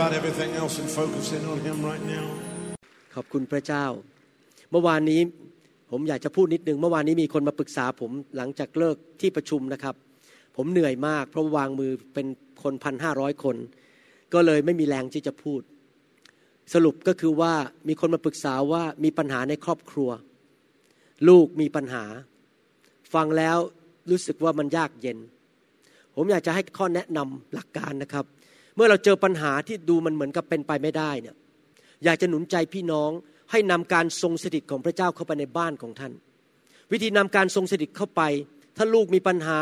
about everything else and focus in on Him right now. ขอบคุณพระเจ้า เมื่อวานนี้ผมอยากจะพูดนิดนึง เมื่อวานนี้มีคนมาปรึกษาผมหลังจากเลิกที่ประชุมนะครับ ผมเหนื่อยมาก เพราะวางมือเป็นคนพันห้าร้อยคน ก็เลยไม่มีแรงที่จะพูด สรุปก็คือว่ามีคนมาปรึกษาว่ามีปัญหาในครอบครัว ลูกมีปัญหา ฟังแล้วรู้สึกว่ามันยากเย็น ผมอยากจะให้ข้อแนะนำหลักการนะครับ มื่อเราเจอปัญหาที่ดูมันเหมือนกับเป็นไปไม่ได้เนี่ยอยากจะหนุนใจพี่น้องให้นำการทรงสถิตของพระเจ้าเข้าไปในบ้านของท่าน วิธีนำการทรงสถิตเข้าไป ถ้าลูกมีปัญหา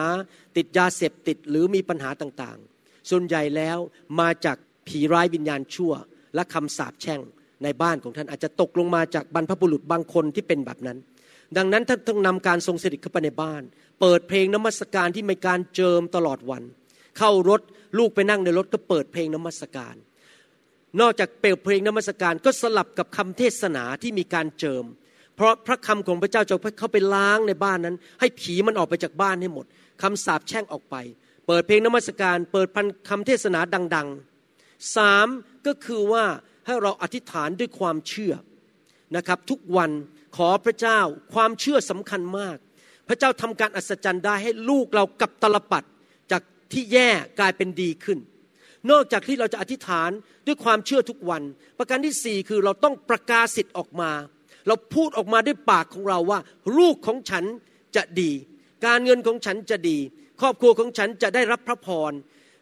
ติดยาเสพติดหรือมีปัญหาต่างๆ ส่วนใหญ่แล้วมาจากผีร้ายวิญญาณชั่ว และคำสาปแช่งในบ้านของท่านอาจจะตกลงมาจากบรรพบุรุษบางคนที่เป็นแบบนั้น ดังนั้นท่านต้องนำการทรงสถิตเข้าไปในบ้าน เปิดเพลงนมัสการที่มีการเจิมตลอดวัน เข้ารถ ลูกไปนั่งในรถก็เปิดเพลงนมัสการ นอกจากเปิดเพลงนมัสการก็สลับกับคำเทศนาที่มีการเจิม เพราะพระคำของพระเจ้าจะเข้าไปล้างในบ้านนั้น ให้ผีมันออกไปจากบ้านให้หมดคำสาปแช่งออกไป เปิดเพลงนมัสการ เปิดพันคำเทศนาดังๆสามก็คือว่าให้เราอธิษฐานด้วยความเชื่อนะครับทุกวันขอพระเจ้าความเชื่อสำคัญมาก พระเจ้าทำการอัศจรรย์ได้ให้ลูกเรากับตลปัด ที่แย่กลายเป็นดีขึ้น นอกจากที่เราจะอธิษฐานด้วยความเชื่อทุกวัน ประการที่สี่คือเราต้องประกาศสิทธิ์ออกมา เราพูดออกมาด้วยปากของเราว่า ลูกของฉันจะดี การเงินของฉันจะดี ครอบครัวของฉันจะได้รับพระพร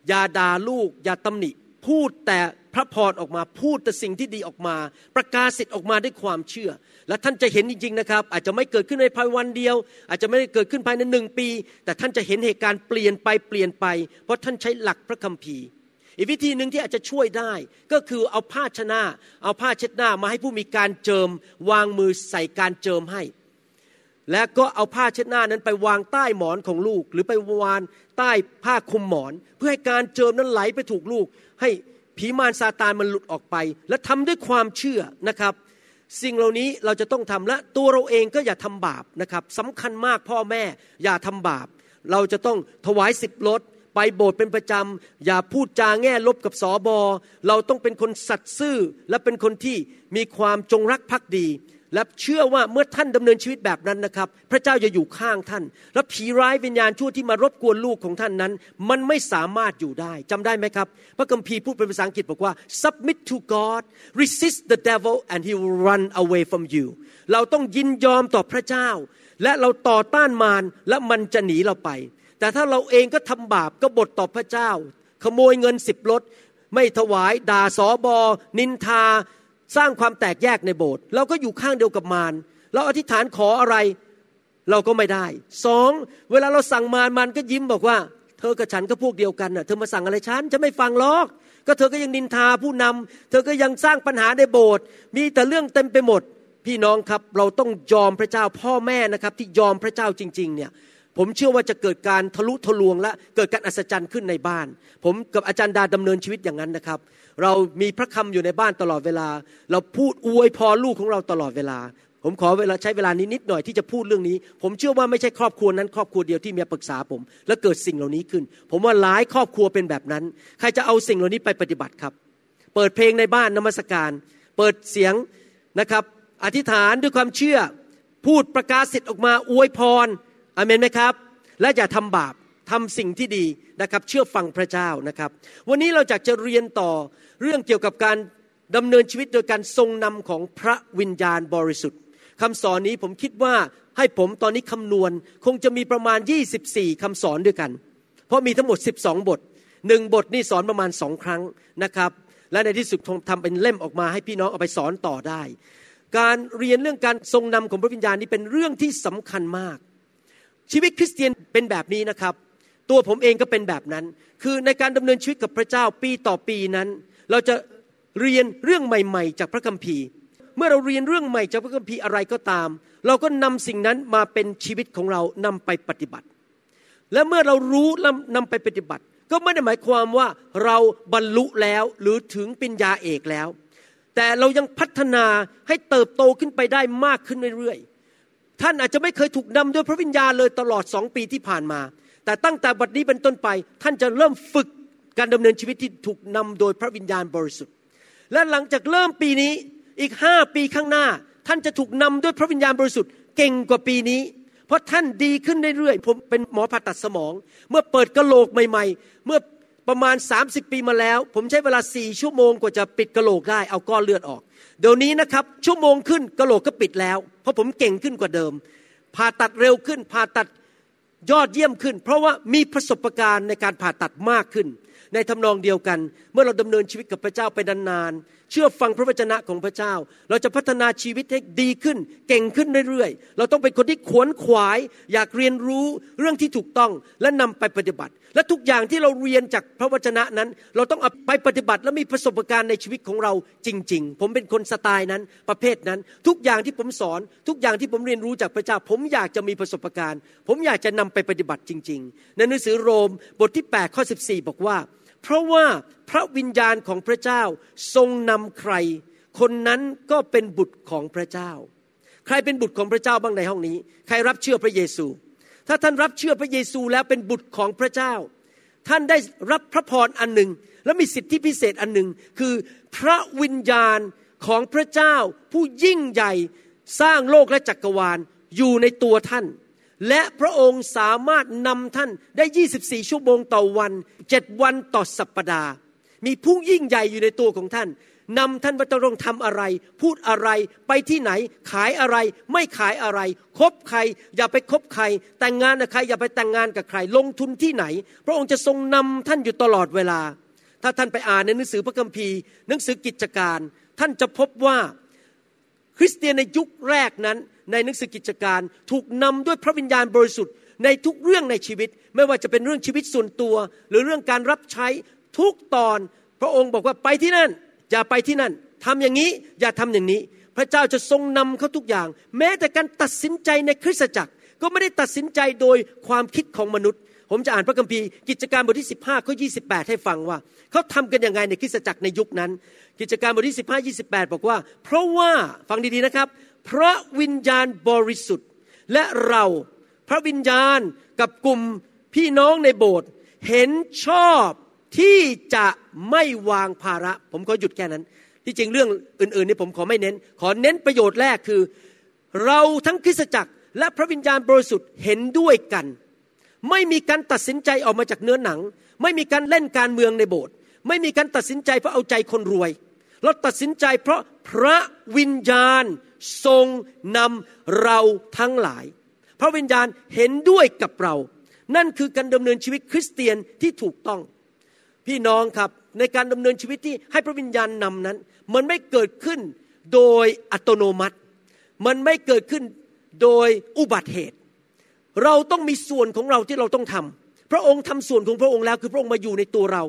อย่าด่าลูก อย่าตำหนิ พูดแต่ พระพรออกมาพูดแต่สิ่งที่ดีออกมา ประกาศสิทธิ์ออกมาด้วยความเชื่อ และท่านจะเห็นจริงๆนะครับ อาจจะไม่เกิดขึ้นในภายวันเดียว อาจจะไม่ได้เกิดขึ้นภายในหนึ่งปี แต่ท่านจะเห็นเหตุการณ์เปลี่ยนไปเปลี่ยนไป เพราะท่านใช้หลักพระคัมภีร์ อีกวิธีหนึ่งที่อาจจะช่วยได้ ก็คือเอาผ้าชนะ เอาผ้าเช็ดหน้ามาให้ผู้มีการเจิม วางมือใส่การเจิมให้ และก็เอาผ้าเช็ดหน้านั้นไปวางใต้หมอนของลูก หรือไปวางใต้ผ้าคลุมหมอน เพื่อให้การเจิมนั้นไหลไปถูกลูกให้ ผีมารซาตานมันหลุดออกไป และทำด้วยความเชื่อนะครับ สิ่งเหล่านี้เราจะต้องทำและตัวเราเองก็อย่าทำบาปนะครับสำคัญมากพ่อแม่อย่าทำบาป เราจะต้องถวายสิบลดไปโบสถ์เป็นประจำ อย่าพูดจาแง่ลบกับสอบอเราต้องเป็นคนสัตย์ซื่อและเป็นคนที่มีความจงรักภักดี และเชื่อว่าเมื่อท่านดำเนินชีวิตแบบนั้นนะครับ พระเจ้าจะอยู่ข้างท่าน และผีร้ายวิญญาณชั่วที่มารบกวนลูกของท่านนั้น มันไม่สามารถอยู่ได้จำได้ไหมครับ พระคัมภีร์พูดเป็นภาษาอังกฤษบอกว่า submit to God resist the devil and he will run away from you เราต้องยินยอมต่อพระเจ้า และเราต่อต้านมารและมันจะหนีเราไป แต่ถ้าเราเองก็ทำบาปก็บทต่อพระเจ้า ขโมยเงินสิบลดไม่ถวายด่าสอบอ นินทา สร้างความแตกแยกในโบสถ์เราก็อยู่ข้างเดียวกับมารเราอธิษฐานขออะไรเราก็ไม่ได้สองเวลาเราสั่งมารมันก็ยิ้มบอกว่า เธอกับฉันก็พวกเดียวกันน่ะเธอมาสั่งอะไรฉันฉันไม่ฟังหรอก ก็เธอก็ยังนินทาผู้นำเธอก็ยังสร้างปัญหาในโบสถ์มีแต่เรื่องเต็มไปหมด พี่น้องครับเราต้องยอมพระเจ้าพ่อแม่นะครับที่ยอมพระเจ้าจริง ๆ เนี่ย ผมเชื่อว่าจะเกิดการทะลุทะลวงและเกิดการอัศจรรย์ขึ้นในบ้าน ผมกับอาจารย์ดาดำเนินชีวิตอย่างนั้นนะครับ เรามีพระคำอยู่ในบ้านตลอดเวลา เราพูดอวยพรลูกของเราตลอดเวลา ผมขอเวลาใช้เวลานี้นิดหน่อยที่จะพูดเรื่องนี้ ผมเชื่อว่าไม่ใช่ครอบครัวนั้นครอบครัวเดียวที่มีปรึกษาผม และเกิดสิ่งเหล่านี้ขึ้น ผมว่าหลายครอบครัวเป็นแบบนั้น ใครจะเอาสิ่งเหล่านี้ไปปฏิบัติครับ เปิดเพลงในบ้านนมัสการ เปิดเสียงนะครับ อธิษฐานด้วยความเชื่อ พูดประกาศสิทธิ์ออกมาอวยพร อเมนไหมครับ และอย่าทำบาปทำสิ่งที่ดีนะครับ เชื่อฟังพระเจ้านะครับ วันนี้เราจะจะเรียนต่อเรื่องเกี่ยวกับการดำเนินชีวิตโดยการทรงนำของพระวิญญาณบริสุทธิ์คำสอนนี้ผมคิดว่าให้ผมตอนนี้คำนวณคงจะมีประมาณ 24คำสอนด้วยกัน เพราะมีทั้งหมด 12 บทหนึ่งบทนี่สอนประมาณสองครั้งนะครับ และในที่สุดทำเป็นเล่มออกมาให้พี่น้องเอาไปสอนต่อได้ การเรียนเรื่องการทรงนำของพระวิญญาณนี้เป็นเรื่องที่สำคัญมาก ชีวิตคริสเตียนเป็นแบบนี้นะครับ ตัวผมเองก็เป็นแบบนั้น คือในการดำเนินชีวิตกับพระเจ้าปีต่อปีนั้น เราจะเรียนเรื่องใหม่ ๆ จากพระคัมภีร์ เมื่อเราเรียนเรื่องใหม่จากพระคัมภีร์อะไรก็ตาม เราก็นำสิ่งนั้นมาเป็นชีวิตของเรานำไปปฏิบัติ และเมื่อเรารู้แล้วนำไปปฏิบัติ ก็ไม่ได้หมายความว่าเราบรรลุแล้วหรือถึงปัญญาเอกแล้ว แต่เรายังพัฒนาให้เติบโตขึ้นไปได้มากขึ้นเรื่อยๆ ท่านอาจจะไม่เคยถูกนำโดยพระวิญญาณเลยตลอดสองปีที่ผ่านมา แต่ตั้งแต่บัดนี้เป็นต้นไป ท่านจะเริ่มฝึกการดำเนินชีวิตที่ถูกนำโดยพระวิญญาณบริสุทธิ์ และหลังจากเริ่มปีนี้อีกห้าปีข้างหน้า ท่านจะถูกนำด้วยพระวิญญาณบริสุทธิ์เก่งกว่าปีนี้ เพราะท่านดีขึ้นเรื่อยๆผมเป็นหมอผ่าตัดสมอง เมื่อเปิดกระโหลกใหม่ ๆ เมื่อ ประมาณ 30 ปีมาแล้ว ผมใช้เวลาสี่ชั่วโมงกว่าจะปิดกระโหลกได้เอาก้อนเลือดออก เดี๋ยวนี้นะครับชั่วโมงขึ้นกระโหลกก็ปิดแล้ว เพราะผมเก่งขึ้นกว่าเดิม ผ่าตัดเร็วขึ้น ผ่าตัดยอดเยี่ยมขึ้น เพราะว่ามีประสบการณ์ในการผ่าตัดมากขึ้น ในทำนองเดียวกัน เมื่อเราดำเนินชีวิตกับพระเจ้าไปนานๆเชื่อฟังพระวจนะของพระเจ้า เราจะพัฒนาชีวิตให้ดีขึ้น เก่งขึ้นเรื่อยๆ เราต้องเป็นคนที่ขวนขวาย อยากเรียนรู้เรื่องที่ถูกต้องและนำไปปฏิบัติ และทุกอย่างที่เราเรียนจากพระวจนะนั้น เราต้องเอาไปปฏิบัติและมีประสบการณ์ในชีวิตของเราจริง ๆ ผมเป็นคนสไตล์นั้นประเภทนั้น ทุกอย่างที่ผมสอน ทุกอย่างที่ผมเรียนรู้จากพระเจ้า ผมอยากจะมีประสบการณ์ ผมอยากจะนำไปปฏิบัติจริง ๆ ในหนังสือโรมบทที่8ข้อ14 บอกว่า เพราะว่าพระวิญญาณของพระเจ้าทรงนำใคร คนนั้นก็เป็นบุตรของพระเจ้า ใครเป็นบุตรของพระเจ้าบ้างในห้องนี้ ใครรับเชื่อพระเยซู ถ้าท่านรับเชื่อพระเยซูแล้วเป็นบุตรของพระเจ้า ท่านได้รับพระพรอันหนึ่ง และมีสิทธิพิเศษอันหนึ่งคือพระวิญญาณของพระเจ้า ผู้ยิ่งใหญ่สร้างโลกและจักรวาลอยู่ในตัวท่าน และพระองค์สามารถนำท่านได้ 24 ชั่วโมงต่อวัน7วันต่อสัปปดาห์ มีผู้ยิ่งใหญ่อยู่ในตัวของท่าน นำท่านว่าจะต้องทำอะไร พูดอะไรไปที่ไหน ขายอะไร ไม่ขายอะไร คบใคร อย่าไปคบใคร แต่งงานกับใคร อย่าไปแต่งงานกับใคร ลงทุนที่ไหน พระองค์จะทรงนำท่านอยู่ตลอดเวลา ถ้าท่านไปอ่านในหนังสือพระคัมภีร์หนังสือกิจการ ท่านจะพบว่าคริสเตียนในยุคแรกนั้น ในหนังสือกิจการถูกนำด้วยพระวิญญาณบริสุทธิ์ในทุกเรื่องในชีวิต ไม่ว่าจะเป็นเรื่องชีวิตส่วนตัว หรือเรื่องการรับใช้ทุกตอน พระองค์บอกว่าไปที่นั่น อย่าไปที่นั่นทำอย่างนี้ อย่าทำอย่างนี้ พระเจ้าจะทรงนำเขาทุกอย่าง แม้แต่การตัดสินใจในคริสตจักร ก็ไม่ได้ตัดสินใจโดยความคิดของมนุษย์ ผมจะอ่านพระคัมภีร์กิจการบทที่ 15ข้อ28ให้ฟังว่า เขาทำกันยังไงในคริสตจักรในยุคนั้น กิจการบทที่15 28บอกว่า เพราะว่าฟังดีๆนะครับพระวิญญาณบริสุทธิ์ และเราพระวิญญาณกับกลุ่มพี่น้องในโบสถ์เห็นชอบ ที่จะไม่วางภาระ ผมขอหยุดแค่นั้น ที่จริงเรื่องอื่นๆนี่ผมขอไม่เน้น ขอเน้นประโยชน์แรกคือ เราทั้งคริสตจักรและพระวิญญาณบริสุทธิ์เห็นด้วยกัน ไม่มีการตัดสินใจออกมาจากเนื้อหนัง ไม่มีการเล่นการเมืองในโบสถ์ไม่มีการตัดสินใจเพราะเอาใจคนรวย เราตัดสินใจเพราะพระวิญญาณทรงนำเราทั้งหลาย พระวิญญาณเห็นด้วยกับเรา นั่นคือการดำเนินชีวิตคริสเตียนที่ถูกต้อง พี่น้องครับในการดำเนินชีวิตที่ให้พระวิญญาณนำนั้น มันไม่เกิดขึ้นโดยอัตโนมัติ มันไม่เกิดขึ้นโดยอุบัติเหตุ เราต้องมีส่วนของเราที่เราต้องทำพระองค์ทำส่วนของพระองค์แล้วคือพระองค์มาอยู่ในตัวเรา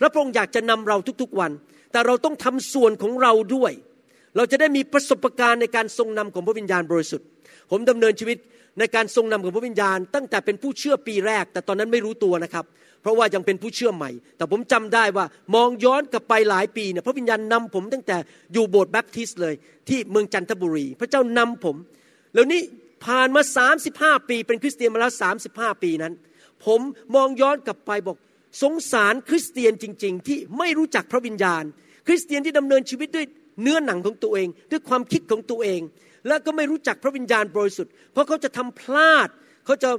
และพระองค์อยากจะนำเราทุกๆวัน แต่เราต้องทำส่วนของเราด้วย เราจะได้มีประสบการณ์ในการทรงนำของพระวิญญาณบริสุทธิ์ ผมดำเนินชีวิตในการทรงนำของพระวิญญาณ ตั้งแต่เป็นผู้เชื่อปีแรก แต่ตอนนั้นไม่รู้ตัวนะครับ เพราะว่ายังเป็นผู้เชื่อใหม่ แต่ผมจำได้ว่ามองย้อนกลับไปหลายปีเนี่ยพระวิญญาณนำผมตั้งแต่อยู่โบสถ์แบปทิสต์เลย ที่เมืองจันทบุรี พระเจ้านำผม แล้วนี่ผ่านมา 35 ปี เป็นคริสเตียนมาแล้ว 35 ปีนั้น ผมมองย้อนกลับไปบอกสงสารคริสเตียนจริง ๆ ที่ไม่รู้จักพระวิญญาณ คริสเตียนที่ดำเนินชีวิตด้วยเนื้อหนังของตัวเอง ด้วยความคิดของตัวเอง แล้วก็ไม่รู้จักพระวิญญาณบริสุทธิ์เพราะเขาจะทำพลาด เขาจะ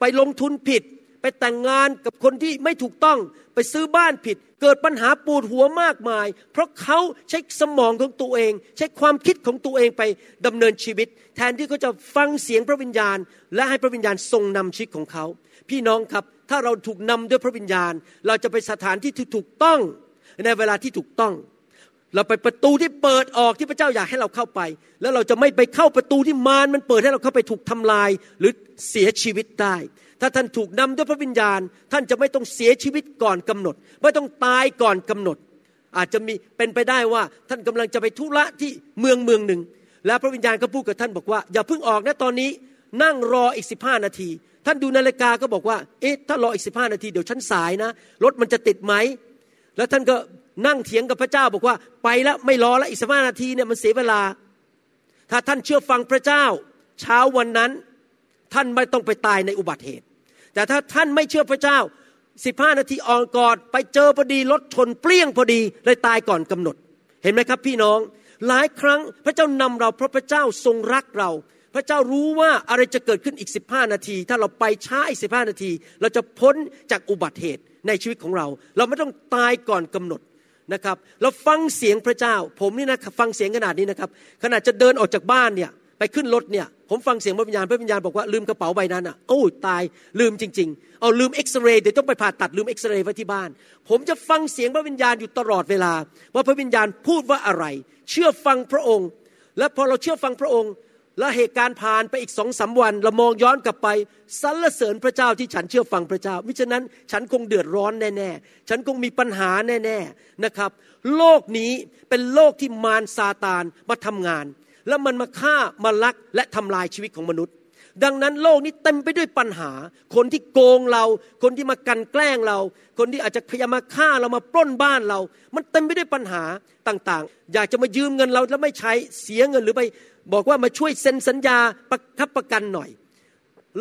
ไปลงทุนผิด ไปแต่งงานกับคนที่ไม่ถูกต้อง ไปซื้อบ้านผิด เกิดปัญหาปวดหัวมากมาย เพราะเขาใช้สมองของตัวเอง ใช้ความคิดของตัวเองไปดำเนินชีวิต แทนที่เขาจะฟังเสียงพระวิญญาณ และให้พระวิญญาณทรงนำชีวิตของเขา พี่น้องครับถ้าเราถูกนำด้วยพระวิญญาณ เราจะไปสถานที่ที่ถูกต้อง ในเวลาที่ถูกต้อง เราไปประตูที่เปิดออกที่พระเจ้าอยากให้เราเข้าไป แล้วเราจะไม่ไปเข้าประตูที่มารมันเปิดให้เราเข้าไปถูกทำลายหรือเสียชีวิตได้ ถ้าท่านถูกนำด้วยพระวิญญาณ ท่านจะไม่ต้องเสียชีวิตก่อนกำหนด ไม่ต้องตายก่อนกำหนด อาจจะมีเป็นไปได้ว่าท่านกำลังจะไปธุระที่เมืองเมืองหนึ่ง แล้วพระวิญญาณก็พูดกับท่านบอกว่า อย่าเพิ่งออกนะตอนนี้นั่งรออีกสิบห้านาที ท่านดูนาฬิกาก็บอกว่าเอ๊ะถ้ารออีกสิบห้านาทีเดี๋ยวฉันสายนะรถมันจะติดไหมแล้วท่านก็นั่งเถียงกับพระเจ้าบอกว่าไปแล้วไม่รอแล้วอีกสิบห้านาทีเนี่ยมันเสียเวลา ถ้าท่านเชื่อฟังพระเจ้า เช้าวันนั้น ท่านไม่ต้องไปตายในอุบัติเหตุ แต่ถ้าท่านไม่เชื่อพระเจ้าสิบห้านาทีอ่อนกอนไปเจอพอดีรถชนเปรี้ยงพอดีเลยตายก่อนกำหนด เห็นไหมครับพี่น้อง หลายครั้งพระเจ้านำเราเพราะพระเจ้าทรงรักเรา พระเจ้ารู้ว่าอะไรจะเกิดขึ้นอีกสิบห้านาที ถ้าเราไปช้าอีกสิบห้านาที เราจะพ้นจากอุบัติเหตุในชีวิตของเรา เราไม่ต้องตายก่อนกำหนดนะครับ เราฟังเสียงพระเจ้า ผมนี่นะฟังเสียงขนาดนี้นะครับขนาดจะเดินออกจากบ้านเนี่ย ไปขึ้นรถเนี่ยผมฟังเสียงพระวิญญาณพระวิญญาณบอกว่าลืมกระเป๋าใบนั้นอะโอ้ตายลืมจริง ๆ เอาลืมเอ็กซเรย์เดี๋ยวต้องไปผ่าตัดลืมเอ็กซเรย์ไว้ที่บ้าน ผมจะฟังเสียงพระวิญญาณอยู่ตลอดเวลา ว่าพระวิญญาณพูดว่าอะไร เชื่อฟังพระองค์ และพอเราเชื่อฟังพระองค์ และเหตุการณ์ผ่านไปอีกสองสาวันเรามองย้อนกลับไปสรรเสริญพระเจ้าที่ฉันเชื่อฟังพระเจ้ามิฉะนั้นฉันคงเดือดร้อนแน่ๆฉันคงมีปัญหาแน่ๆนะครับ โลกนี้เป็นโลกที่มารซาตานมาทำงาน แล้วมันมาฆ่ามาลักและทำลายชีวิตของมนุษย์ ดังนั้นโลกนี้เต็มไปด้วยปัญหา คนที่โกงเรา คนที่มากันแกล้งเรา คนที่อาจจะพยายามมาฆ่าเรามาปล้นบ้านเรา มันเต็มไปด้วยปัญหาต่างๆ อยากจะมายืมเงินเราแล้วไม่ใช้เสียเงินหรือไปบอกว่ามาช่วยเซ็นสัญญาประคับประกันหน่อย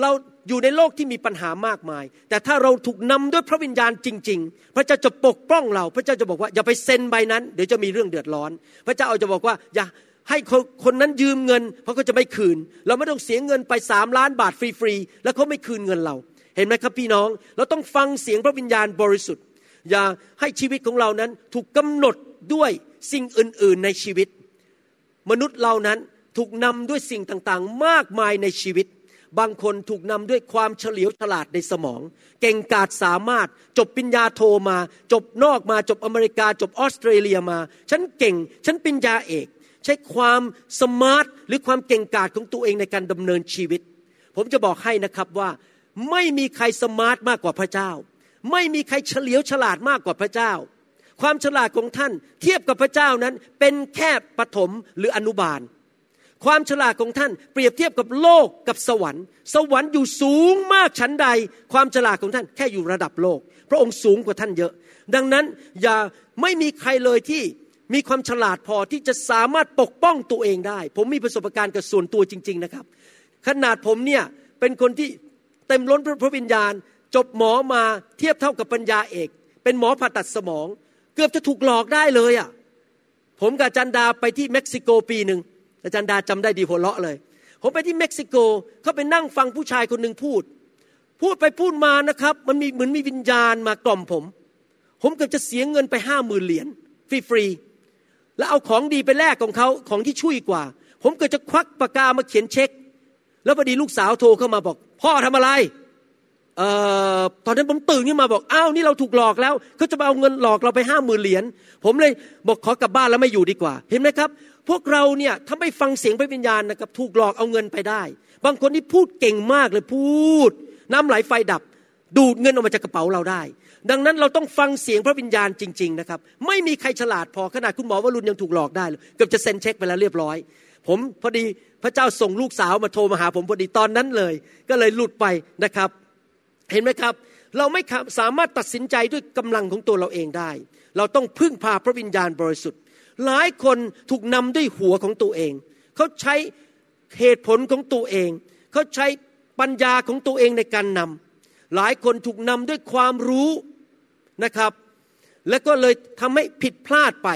เราอยู่ในโลกที่มีปัญหามากมาย แต่ถ้าเราถูกนำด้วยพระวิญญาณจริง ๆ พระเจ้าจะปกป้องเรา พระเจ้าจะบอกว่าอย่าไปเซ็นใบนั้น เดี๋ยวจะมีเรื่องเดือดร้อน พระเจ้าจะบอกว่าอย่า ให้คนนั้นยืมเงินเพราะเขาจะไม่คืน เราไม่ต้องเสียเงินไปสามล้านบาทฟรีๆแล้วเขาไม่คืนเงินเรา เห็นไหมครับพี่น้อง เราต้องฟังเสียงพระวิญญาณบริสุทธิ์ อย่าให้ชีวิตของเรานั้นถูกกำหนดด้วยสิ่งอื่น ๆในชีวิต มนุษย์เรานั้นถูกนำด้วยสิ่งต่างๆ มากมายในชีวิต บางคนถูกนำด้วยความเฉลียวฉลาดในสมอง เก่งกาจสามารถ จบปริญญาโทมา จบนอกมา จบอเมริกา จบออสเตรเลียมา ฉันเก่ง ฉันปริญญาเอก ใช้ความ smart หรือความเก่งกาจของตัวเองในการดำเนินชีวิต ผมจะบอกให้นะครับว่าไม่มีใคร smart มากกว่าพระเจ้า ไม่มีใครเฉลียวฉลาดมากกว่าพระเจ้า ความฉลาดของท่านเทียบกับพระเจ้านั้นเป็นแค่ปฐมหรืออนุบาล ความฉลาดของท่านเปรียบเทียบกับโลกกับสวรรค์ สวรรค์อยู่สูงมากชั้นใด ความฉลาดของท่านแค่อยู่ระดับโลก พระองค์สูงกว่าท่านเยอะ ดังนั้นอย่าไม่มีใครเลยที่ มีความฉลาดพอที่จะสามารถปกป้องตัวเองได้ ผมมีประสบการณ์กับส่วนตัวจริง ๆนะครับ ขนาดผมเนี่ยเป็นคนที่เต็มล้นพระวิญญาณ จบหมอมาเทียบเท่ากับปัญญาเอก เป็นหมอผ่าตัดสมอง เกือบจะถูกหลอกได้เลยอะ่ะผมกับจันดาไปที่เม็กซิโกปีหนึ่งอาจารย์ดาจำได้ดีหัวเราะเลย ผมไปที่เม็กซิโกเขาไปนั่งฟังผู้ชายคนหนึ่งพูด พูดไปพูดมานะครับ มันมีเหมือนมีวิญญาณมากล่อมผม ผมเกือบจะเสียเงินไปห้าหมื่นเหรียญฟรี แล้วเอาของดีไปแลกของเขาของที่ช่วยกว่า ผมก็จะควักปากกามาเขียนเช็ค แล้วพอดีลูกสาวโทรเข้ามาบอก พ่อทำอะไรเอ่อตอนนั้นผมตื่นขึ้นมาบอกอ้าวนี่เราถูกหลอกแล้วเขาจะมาเอาเงินหลอกเราไปห้าหมื่นเหรียญผมเลยบอกขอกลับบ้านแล้วไม่อยู่ดีกว่า เห็นไหมครับ พวกเราเนี่ยถ้าไม่ฟังเสียงพระวิญญาณนะครับ ถูกหลอกเอาเงินไปได้ บางคนที่พูดเก่งมากเลยพูด น้ำไหลไฟดับ ดูดเงินออกมาจากกระเป๋าเราได้ ดังนั้นเราต้องฟังเสียงพระวิญญาณจริง ๆ นะครับ ไม่มีใครฉลาดพอขนาดคุณหมอวรุณยังถูกหลอกได้เกือบจะเซ็นเช็คไปแล้วเรียบร้อย ผมพอดีพระเจ้าส่งลูกสาวมาโทรมาหาผมพอดีตอนนั้นเลย ก็เลยหลุดไปนะครับ เห็นไหมครับ เราไม่สามารถตัดสินใจด้วยกำลังของตัวเราเองได้ เราต้องพึ่งพาพระวิญญาณบริสุทธิ์ หลายคนถูกนำด้วยหัวของตัวเอง เขาใช้เหตุผลของตัวเอง เขาใช้ปัญญาของตัวเองในการนำหลายคนถูกนำด้วยความรู้ นะครับ แล้วก็เลยทำให้ผิดพลาดไป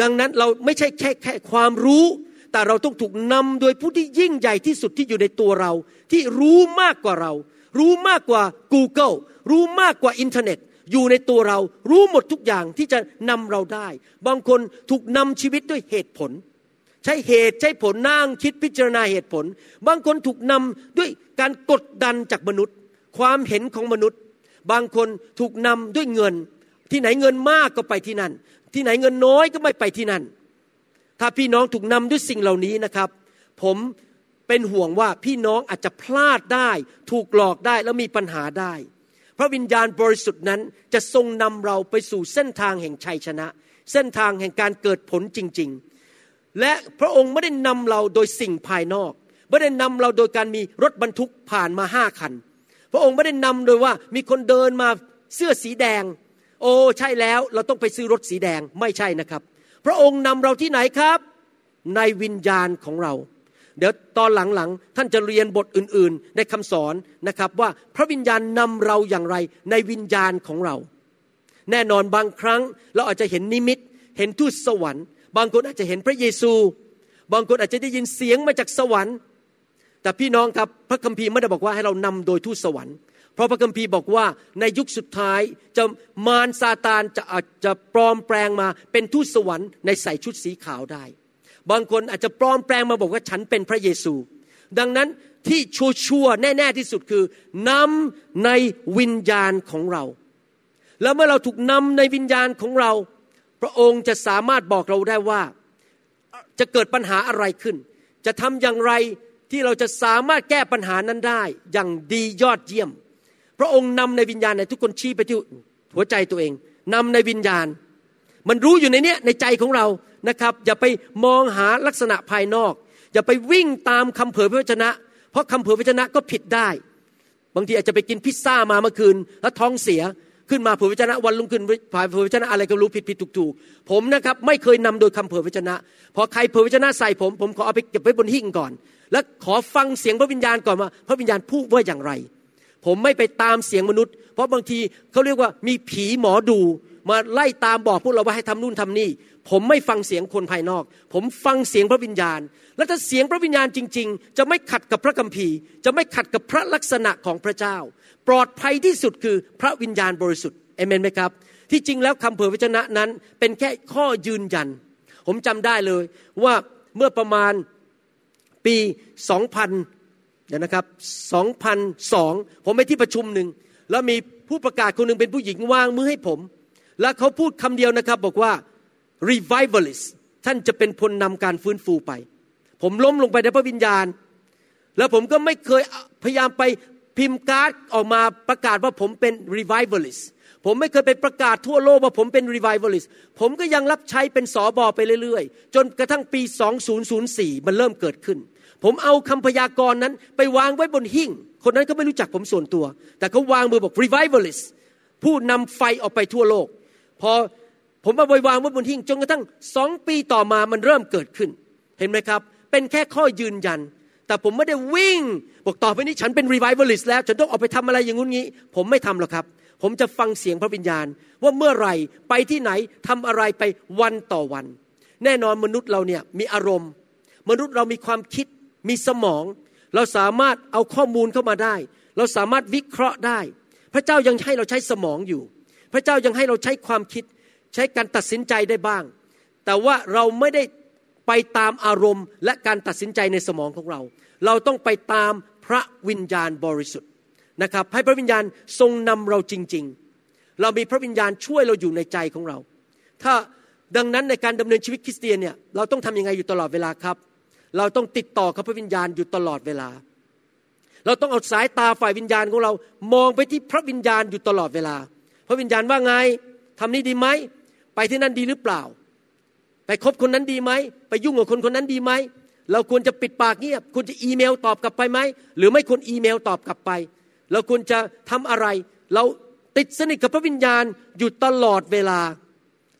ดังนั้นเราไม่ใช่แค่แค่ความรู้ แต่เราต้องถูกนำโดยผู้ที่ยิ่งใหญ่ที่สุดที่อยู่ในตัวเรา ที่รู้มากกว่าเรา รู้มากกว่า Google รู้มากกว่าอินเทอร์เน็ตอยู่ในตัวเรารู้หมดทุกอย่างที่จะนำเราได้ บางคนถูกนำชีวิตด้วยเหตุผล ใช้เหตุใช้ผลนั่งคิดพิจารณาเหตุผล บางคนถูกนำด้วยการกดดันจากมนุษย์ ความเห็นของมนุษย์ บางคนถูกนำด้วยเงิน ที่ไหนเงินมากก็ไปที่นั่น ที่ไหนเงินน้อยก็ไม่ไปที่นั่น ถ้าพี่น้องถูกนำด้วยสิ่งเหล่านี้นะครับ ผมเป็นห่วงว่าพี่น้องอาจจะพลาดได้ ถูกหลอกได้แล้วมีปัญหาได้ พระวิญญาณบริสุทธิ์นั้นจะทรงนำเราไปสู่เส้นทางแห่งชัยชนะ เส้นทางแห่งการเกิดผลจริง ๆ และพระองค์ไม่ได้นำเราโดยสิ่งภายนอกไม่ได้นำเราโดยการมีรถบรรทุกผ่านมาห้าคัน พระองค์ไม่ได้นำโดยว่ามีคนเดินมาเสื้อสีแดง โอ้ใช่แล้วเราต้องไปซื้อรถสีแดงไม่ใช่นะครับ พระองค์นำเราที่ไหนครับ ในวิญญาณของเรา เดี๋ยวตอนหลังๆท่านจะเรียนบทอื่นๆ ในคำสอนนะครับว่าพระวิญญาณนำเราอย่างไรในวิญญาณของเรา แน่นอนบางครั้งเราอาจจะเห็นนิมิต เห็นทูตสวรรค์ บางคนอาจจะเห็นพระเยซู บางคนอาจจะได้ยินเสียงมาจากสวรรค์ แต่พี่น้องครับพระคัมภีร์ไม่ได้บอกว่าให้เรานำโดยทูตสวรรค์ เพราะพระคัมภีร์บอกว่าในยุคสุดท้ายจะมารซาตานจะอาจจะปลอมแปลงมาเป็นทูตสวรรค์ในใส่ชุดสีขาวได้ บางคนอาจจะปลอมแปลงมาบอกว่าฉันเป็นพระเยซู ดังนั้นที่ชัวร์ๆแน่ ๆที่สุดคือนำในวิญญาณของเรา แล้วเมื่อเราถูกนำในวิญญาณของเรา พระองค์จะสามารถบอกเราได้ว่าจะเกิดปัญหาอะไรขึ้น จะทำอย่างไร ที่เราจะสามารถแก้ปัญหานั้นได้อย่างดียอดเยี่ยม พระองค์นำในวิญญาณในทุกคนชี้ไปที่หัวใจตัวเองนำในวิญญาณ มันรู้อยู่ในเนี้ยในใจของเรานะครับ อย่าไปมองหาลักษณะภายนอก อย่าไปวิ่งตามคำเผยพระวจนะ เพราะคำเผยพระวจนะก็ผิดได้ บางทีอาจจะไปกินพิซซ่ามาเมื่อคืน แล้วท้องเสียขึ้นมาเผยพระวจนะวันรุ่งขึ้นผ่านเผยพระวจนะอะไรก็รู้ผิดผิดถูกถูกผมนะครับไม่เคยนำโดยคำเผยพระวจนะ พอใครเผยพระวจนะใส่ผม ผมขอเอาไปเก็บไว้บนหิ้งก่อน แล้วขอฟังเสียงพระวิญญาณก่อนว่าพระวิญญาณพูดว่าอย่างไร ผมไม่ไปตามเสียงมนุษย์ เพราะบางทีเขาเรียกว่ามีผีหมอดู มาไล่ตามบอกพวกเราว่าให้ทำนู่นทำนี่ ผมไม่ฟังเสียงคนภายนอก ผมฟังเสียงพระวิญญาณ แล้วถ้าเสียงพระวิญญาณจริง ๆ จะไม่ขัดกับพระคัมภีร์ จะไม่ขัดกับพระลักษณะของพระเจ้า ปลอดภัยที่สุดคือพระวิญญาณบริสุทธิ์เอเมนไหมครับ ที่จริงแล้วคำเผยพระชนะนั้น เป็นแค่ข้อยืนยัน ผมจำได้เลยว่าเมื่อประมาณ ปี 2000เดี๋ยวนะครับ 2002 ผมไปที่ประชุมหนึ่ง แล้วมีผู้ประกาศคนหนึ่งเป็นผู้หญิงวางมือให้ผม แล้วเขาพูดคำเดียวนะครับบอกว่า revivalist ท่านจะเป็นพลนำการฟื้นฟูไป ผมล้มลงไปในพระวิญญาณ แล้วผมก็ไม่เคยพยายามไปพิมพ์การ์ดออกมาประกาศว่าผมเป็น revivalist ผมไม่เคยไปประกาศทั่วโลกว่าผมเป็น revivalist ผมก็ยังรับใช้เป็นสอบอไปเรื่อยๆ จนกระทั่งปี 2004 มันเริ่มเกิดขึ้น ผมเอาคำพยากรณ์นั้นไปวางไว้บนหิ้ง คนนั้นก็ไม่รู้จักผมส่วนตัว แต่เขาวางมือบอก revivalist ผู้นำไฟออกไปทั่วโลก พอผมเอาไปวางไว้บนหิ้งจนกระทั่งสองปีต่อมามันเริ่มเกิดขึ้น เห็นไหมครับ เป็นแค่ข้อยืนยันแต่ผมไม่ได้วิ่ง บอกต่อไปนี้ฉันเป็น revivalist แล้ว ฉันต้องออกไปทำอะไรอย่างงู้นงี้ ผมไม่ทำหรอกครับ ผมจะฟังเสียงพระวิญญาณ ว่าเมื่อไหร่ไปที่ไหนทำอะไรไปวันต่อวัน แน่นอนมนุษย์เราเนี่ยมีอารมณ์ มนุษย์เรามีความคิดมีสมอง เราสามารถเอาข้อมูลเข้ามาได้ เราสามารถวิเคราะห์ได้ พระเจ้ายังให้เราใช้สมองอยู่ พระเจ้ายังให้เราใช้ความคิด ใช้การตัดสินใจได้บ้าง แต่ว่าเราไม่ได้ไปตามอารมณ์และการตัดสินใจในสมองของเรา เราต้องไปตามพระวิญญาณบริสุทธิ์ นะครับให้พระวิญญาณทรงนำเราจริง ๆ เรามีพระวิญญาณช่วยเราอยู่ในใจของเรา ถ้าดังนั้นในการดำเนินชีวิตคริสเตียนเนี่ยเราต้องทำยังไงอยู่ตลอดเวลาครับ เราต้องติดต่อกับพระวิญญาณอยู่ตลอดเวลา เราต้องเอาสายตาฝ่ายวิญญาณของเรา มองไปที่พระวิญญาณอยู่ตลอดเวลา พระวิญญาณว่าไงทำนี้ดีไหมไปที่นั่นดีหรือเปล่า ไปคบคนนั้นดีไหมไปยุ่งกับคนคนนั้นดีไหมเราควรจะปิดปากเงียบควรจะอีเมลตอบกลับไปไหมหรือไม่ควรอีเมลตอบกลับไป เราควรจะทำอะไร เราติดสนิทกับพระวิญญาณอยู่ตลอดเวลา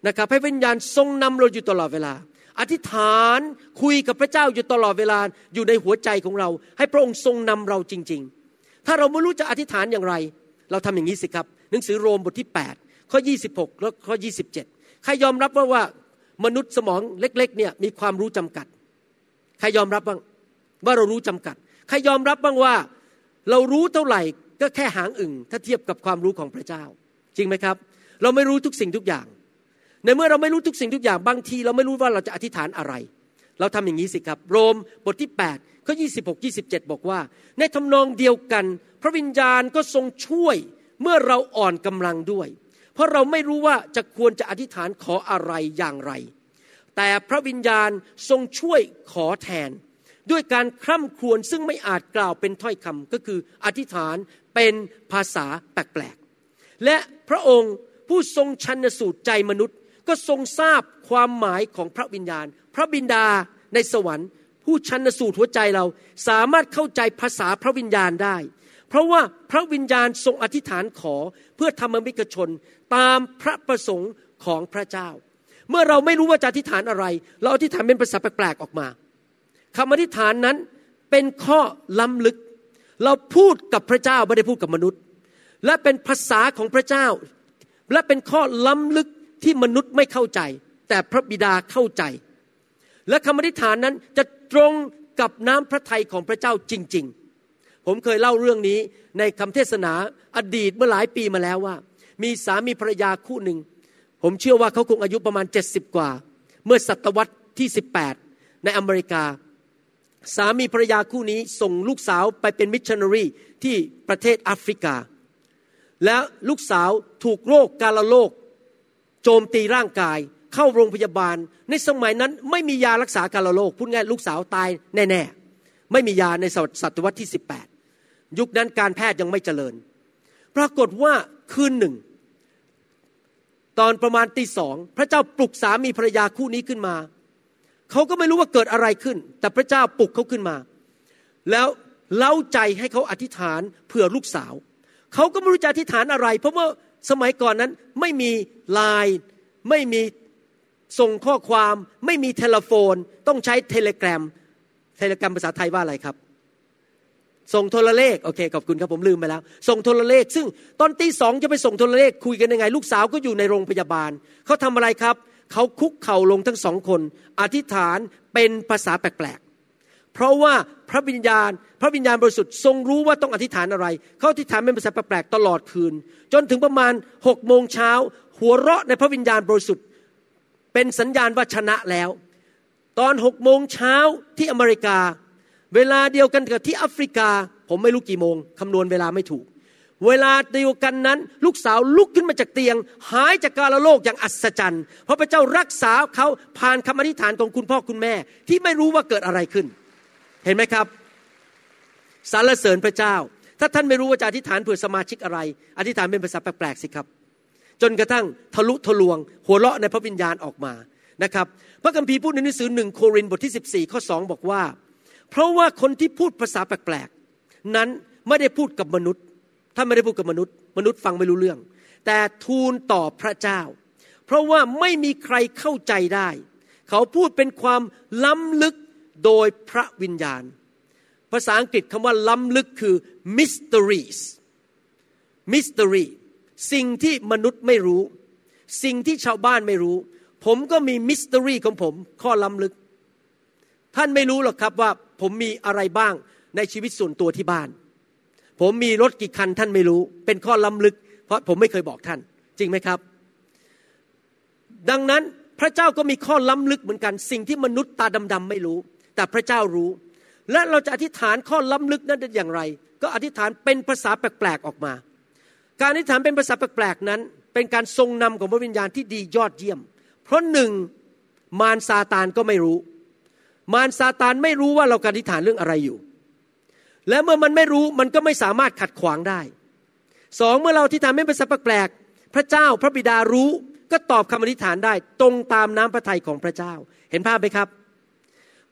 นะครับให้วิญญาณทรงนำเราอยู่ตลอดเวลา อธิษฐานคุยกับพระเจ้าอยู่ตลอดเวลาอยู่ในหัวใจของเรา ให้พระองค์ทรงนำเราจริง ๆ ถ้าเราไม่รู้จะอธิษฐานอย่างไร เราทำอย่างนี้สิครับ หนังสือโรมบทที่ 8 ข้อ 26 และข้อ 27 ใครยอมรับว่าว่ามนุษย์สมองเล็กๆเนี่ยมีความรู้จำกัด ใครยอมรับบ้างว่าเรารู้จำกัด ใครยอมรับบ้างว่า เรารู้เท่าไหร่ ก็แค่หางอึ่งถ้าเทียบกับความรู้ของพระเจ้า จริงไหมครับ เราไม่รู้ทุกสิ่งทุกอย่าง ในเมื่อเราไม่รู้ทุกสิ่งทุกอย่างบางที เราไม่รู้ว่าเราจะอธิษฐานอะไร เราทำอย่างนี้สิครับ โรมบทที่8ข้อ26 27 บอกว่า ในทำนองเดียวกัน พระวิญญาณก็ทรงช่วยเมื่อเราอ่อนกำลังด้วย เพราะเราไม่รู้ว่าจะควรจะอธิษฐานขออะไรอย่างไร แต่พระวิญญาณทรงช่วยขอแทนด้วยการคร่ำครวญซึ่งไม่อาจกล่าวเป็นถ้อยคำก็คืออธิษฐาน เป็นภาษาแปลกๆ และพระองค์ผู้ทรงชันสูตรใจมนุษย์ ก็ทรงทราบความหมายของพระวิญญาณ พระบิดาในสวรรค์ ผู้ชันสูตรหัวใจเราสามารถเข้าใจภาษาพระวิญญาณได้ เพราะว่าพระวิญญาณทรงอธิษฐานขอเพื่อธรรมมิกชนตามพระประสงค์ของพระเจ้า เมื่อเราไม่รู้ว่าจะอธิษฐานอะไร เราอธิษฐานเป็นภาษาแปลกๆออกมาคำอธิษฐานนั้นเป็นข้อล้ำลึก เราพูดกับพระเจ้าไม่ได้พูดกับมนุษย์ และเป็นภาษาของพระเจ้า และเป็นข้อล้ำลึกที่มนุษย์ไม่เข้าใจ แต่พระบิดาเข้าใจ และคำอธิษฐานนั้นจะตรงกับน้ำพระทัยของพระเจ้าจริง ๆ ผมเคยเล่าเรื่องนี้ในคำเทศนาอดีตเมื่อหลายปีมาแล้วว่า มีสามีภรรยาคู่หนึ่ง ผมเชื่อว่าเขาคงอายุประมาณ 70 กว่า เมื่อศตวรรษที่ 18 ในอเมริกา สามีภรรยาคู่นี้ส่งลูกสาวไปเป็นมิชชันนารีที่ประเทศแอฟริกา แล้วลูกสาวถูกโรคกาลโรคโจมตีร่างกาย เข้าโรงพยาบาล ในสมัยนั้นไม่มียารักษากาลโรคพูดง่ายลูกสาวตายแน่ๆ ไม่มียาในศตวรรษที่ 18 ยุคนั้นการแพทย์ยังไม่เจริญ ปรากฏว่าคืนหนึ่ง ตอนประมาณตีสองพระเจ้าปลุกสามีภรรยาคู่นี้ขึ้นมา เขาก็ไม่รู้ว่าเกิดอะไรขึ้น แต่พระเจ้าปลุกเขาขึ้นมา แล้วเล่าใจให้เขาอธิษฐานเผื่อลูกสาว เขาก็ไม่รู้จะอธิษฐานอะไร เพราะว่าสมัยก่อนนั้นไม่มีไลน์ไม่มีส่งข้อความไม่มี telephone ต้องใช้ telegraph telegraph ภาษาไทยว่าอะไรครับ ส่งโทรเลขโอเคขอบคุณครับผมลืมไปแล้ว ส่งโทรเลข ซึ่งตอนตีสองจะไปส่งโทรเลขคุยกันยังไง ลูกสาวก็อยู่ในโรงพยาบาลเขาทำอะไรครับ เขาคุกเข่าลงทั้งสองคน อธิษฐานเป็นภาษาแปลกๆ เพราะว่าพระวิญญาณ พระวิญญาณบริสุทธิ์ทรงรู้ว่าต้องอธิษฐานอะไร เขาอธิษฐานเป็นภาษาแปลกๆตลอดคืน จนถึงประมาณหกโมงเช้าหัวเราะในพระวิญญาณบริสุทธิ์ เป็นสัญญาณว่าชนะแล้ว ตอนหกโมงเช้าที่อเมริกา เวลาเดียวกันกับที่แอฟริกา ผมไม่รู้กี่โมงคำนวณเวลาไม่ถูก เวลาเดียวกันนั้น ลูกสาวลุกขึ้นมาจากเตียง หายจากกาลโลกอย่างอัศจรรย์เพราะพระเจ้ารักษาเขาผ่านคำอธิษฐานของคุณพ่อคุณแม่ ที่ไม่รู้ว่าเกิดอะไรขึ้น เห็นไหมครับสรรเสริญพระเจ้า ถ้าท่านไม่รู้ว่าจะอธิษฐานเผื่อสมาชิกอะไร อธิษฐานเป็นภาษาแปลกๆสิครับ จนกระทั่งทะลุทะลวง หัวเราะในพระวิญญาณออกมานะครับพระคัมภีร์พูดในหนังสือหนึ่งโครินธ์บทที่ 14 ข้อ 2 บอกว่า เพราะว่าคนที่พูดภาษาแปลกๆนั้นไม่ได้พูดกับมนุษย์ ท่านไม่ได้พูดกับมนุษย์ มนุษย์ฟังไม่รู้เรื่อง แต่ทูลต่อพระเจ้า เพราะว่าไม่มีใครเข้าใจได้ เขาพูดเป็นความล้ำลึกโดยพระวิญญาณ ภาษาอังกฤษคำว่าล้ำลึกคือ mysteries mystery สิ่งที่มนุษย์ไม่รู้ สิ่งที่ชาวบ้านไม่รู้ ผมก็มีมิส t ต r y ของผม ข้อล้ำลึก ท่านไม่รู้หรอกครับว่าผมมีอะไรบ้างในชีวิตส่วนตัวที่บ้าน ผมมีรถกี่คันท่านไม่รู้ เป็นข้อล้ำลึก เพราะผมไม่เคยบอกท่าน จริงไหมครับ ดังนั้นพระเจ้าก็มีข้อล้ำลึกเหมือนกัน สิ่งที่มนุษย์ตาดำๆไม่รู้ แต่พระเจ้ารู้ และเราจะอธิษฐานข้อล้ำลึกนั้นได้อย่างไร ก็อธิษฐานเป็นภาษาแปลกๆออกมา การอธิษฐานเป็นภาษาแปลกๆนั้น เป็นการทรงนำของพระวิญญาณที่ดียอดเยี่ยม เพราะหนึ่งมารซาตานก็ไม่รู้ มารซาตานไม่รู้ว่าเราการอธิษฐานเรื่องอะไรอยู่ และเมื่อมันไม่รู้มันก็ไม่สามารถขัดขวางได้สองเมื่อเราที่ทำให้เป็นสัพแปลก พระเจ้าพระบิดารู้ก็ตอบคำอธิษฐานได้ ตรงตามน้ำพระทัยของพระเจ้า เห็นภาพไหมครับ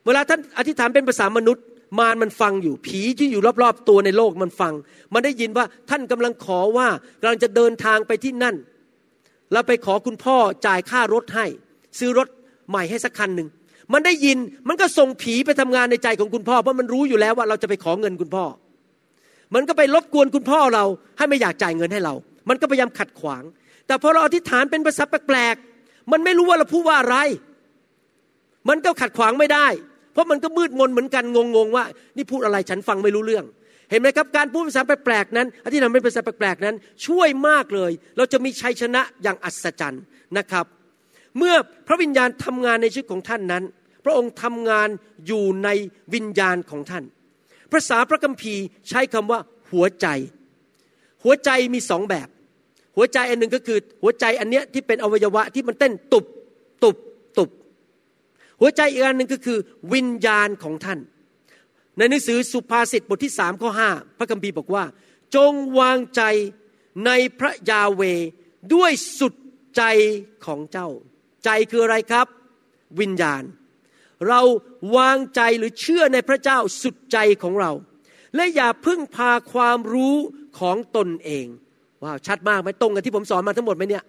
เวลาท่านอธิษฐานเป็นภาษามนุษย์ มารมันฟังอยู่ผีที่อยู่รอบๆ ตัวในโลกมันฟัง มันได้ยินว่าท่านกำลังขอว่ากำลังจะเดินทางไปที่นั่น แล้วไปขอคุณพ่อจ่ายค่ารถให้ ซื้อรถใหม่ให้สักคันหนึ่ง มันได้ยินมันก็ส่งผีไปทำงานในใจของคุณพ่อ เพราะมันรู้อยู่แล้วว่าเราจะไปขอเงินคุณพ่อ มันก็ไปรบกวนคุณพ่อเราให้ไม่อยากจ่ายเงินให้เรา มันก็พยายามขัดขวาง แต่พอเราอธิษฐานเป็นภาษาแปลกๆมันไม่รู้ว่าเราพูดว่าอะไร มันก็ขัดขวางไม่ได้ เพราะมันก็มืดมนเหมือนกันงงๆว่า นี่พูดอะไรฉันฟังไม่รู้เรื่องเห็นไหมครับการพูดภาษาแปลกๆนั้นอธิษฐานเป็นภาษาแปลกๆนั้น ช่วยมากเลย เราจะมีชัยชนะอย่างอัศจรรย์นะครับ เมื่อพระวิญญาณทำงานในชีวิตของท่านนั้น พระองค์ทำงานอยู่ในวิญญาณของท่าน ภาษาพระคัมภีร์ใช้คำว่าหัวใจ หัวใจมีสองแบบ หัวใจอันหนึ่งก็คือ หัวใจอันเนี้ยที่เป็นอวัยวะที่มันเต้นตุบตุบตุบ หัวใจอีกอันหนึ่งก็คือ วิญญาณของท่าน ในหนังสือสุภาษิตบทที่สามข้อห้าพระคัมภีร์บอกว่า จงวางใจในพระยาเวด้วยสุดใจของเจ้า ใจคืออะไรครับ วิญญาณ เราวางใจหรือเชื่อในพระเจ้าสุดใจของเรา และอย่าพึ่งพาความรู้ของตนเองว้าวชัดมากไหมตรงกับที่ผมสอนมาทั้งหมดไหมเนี่ย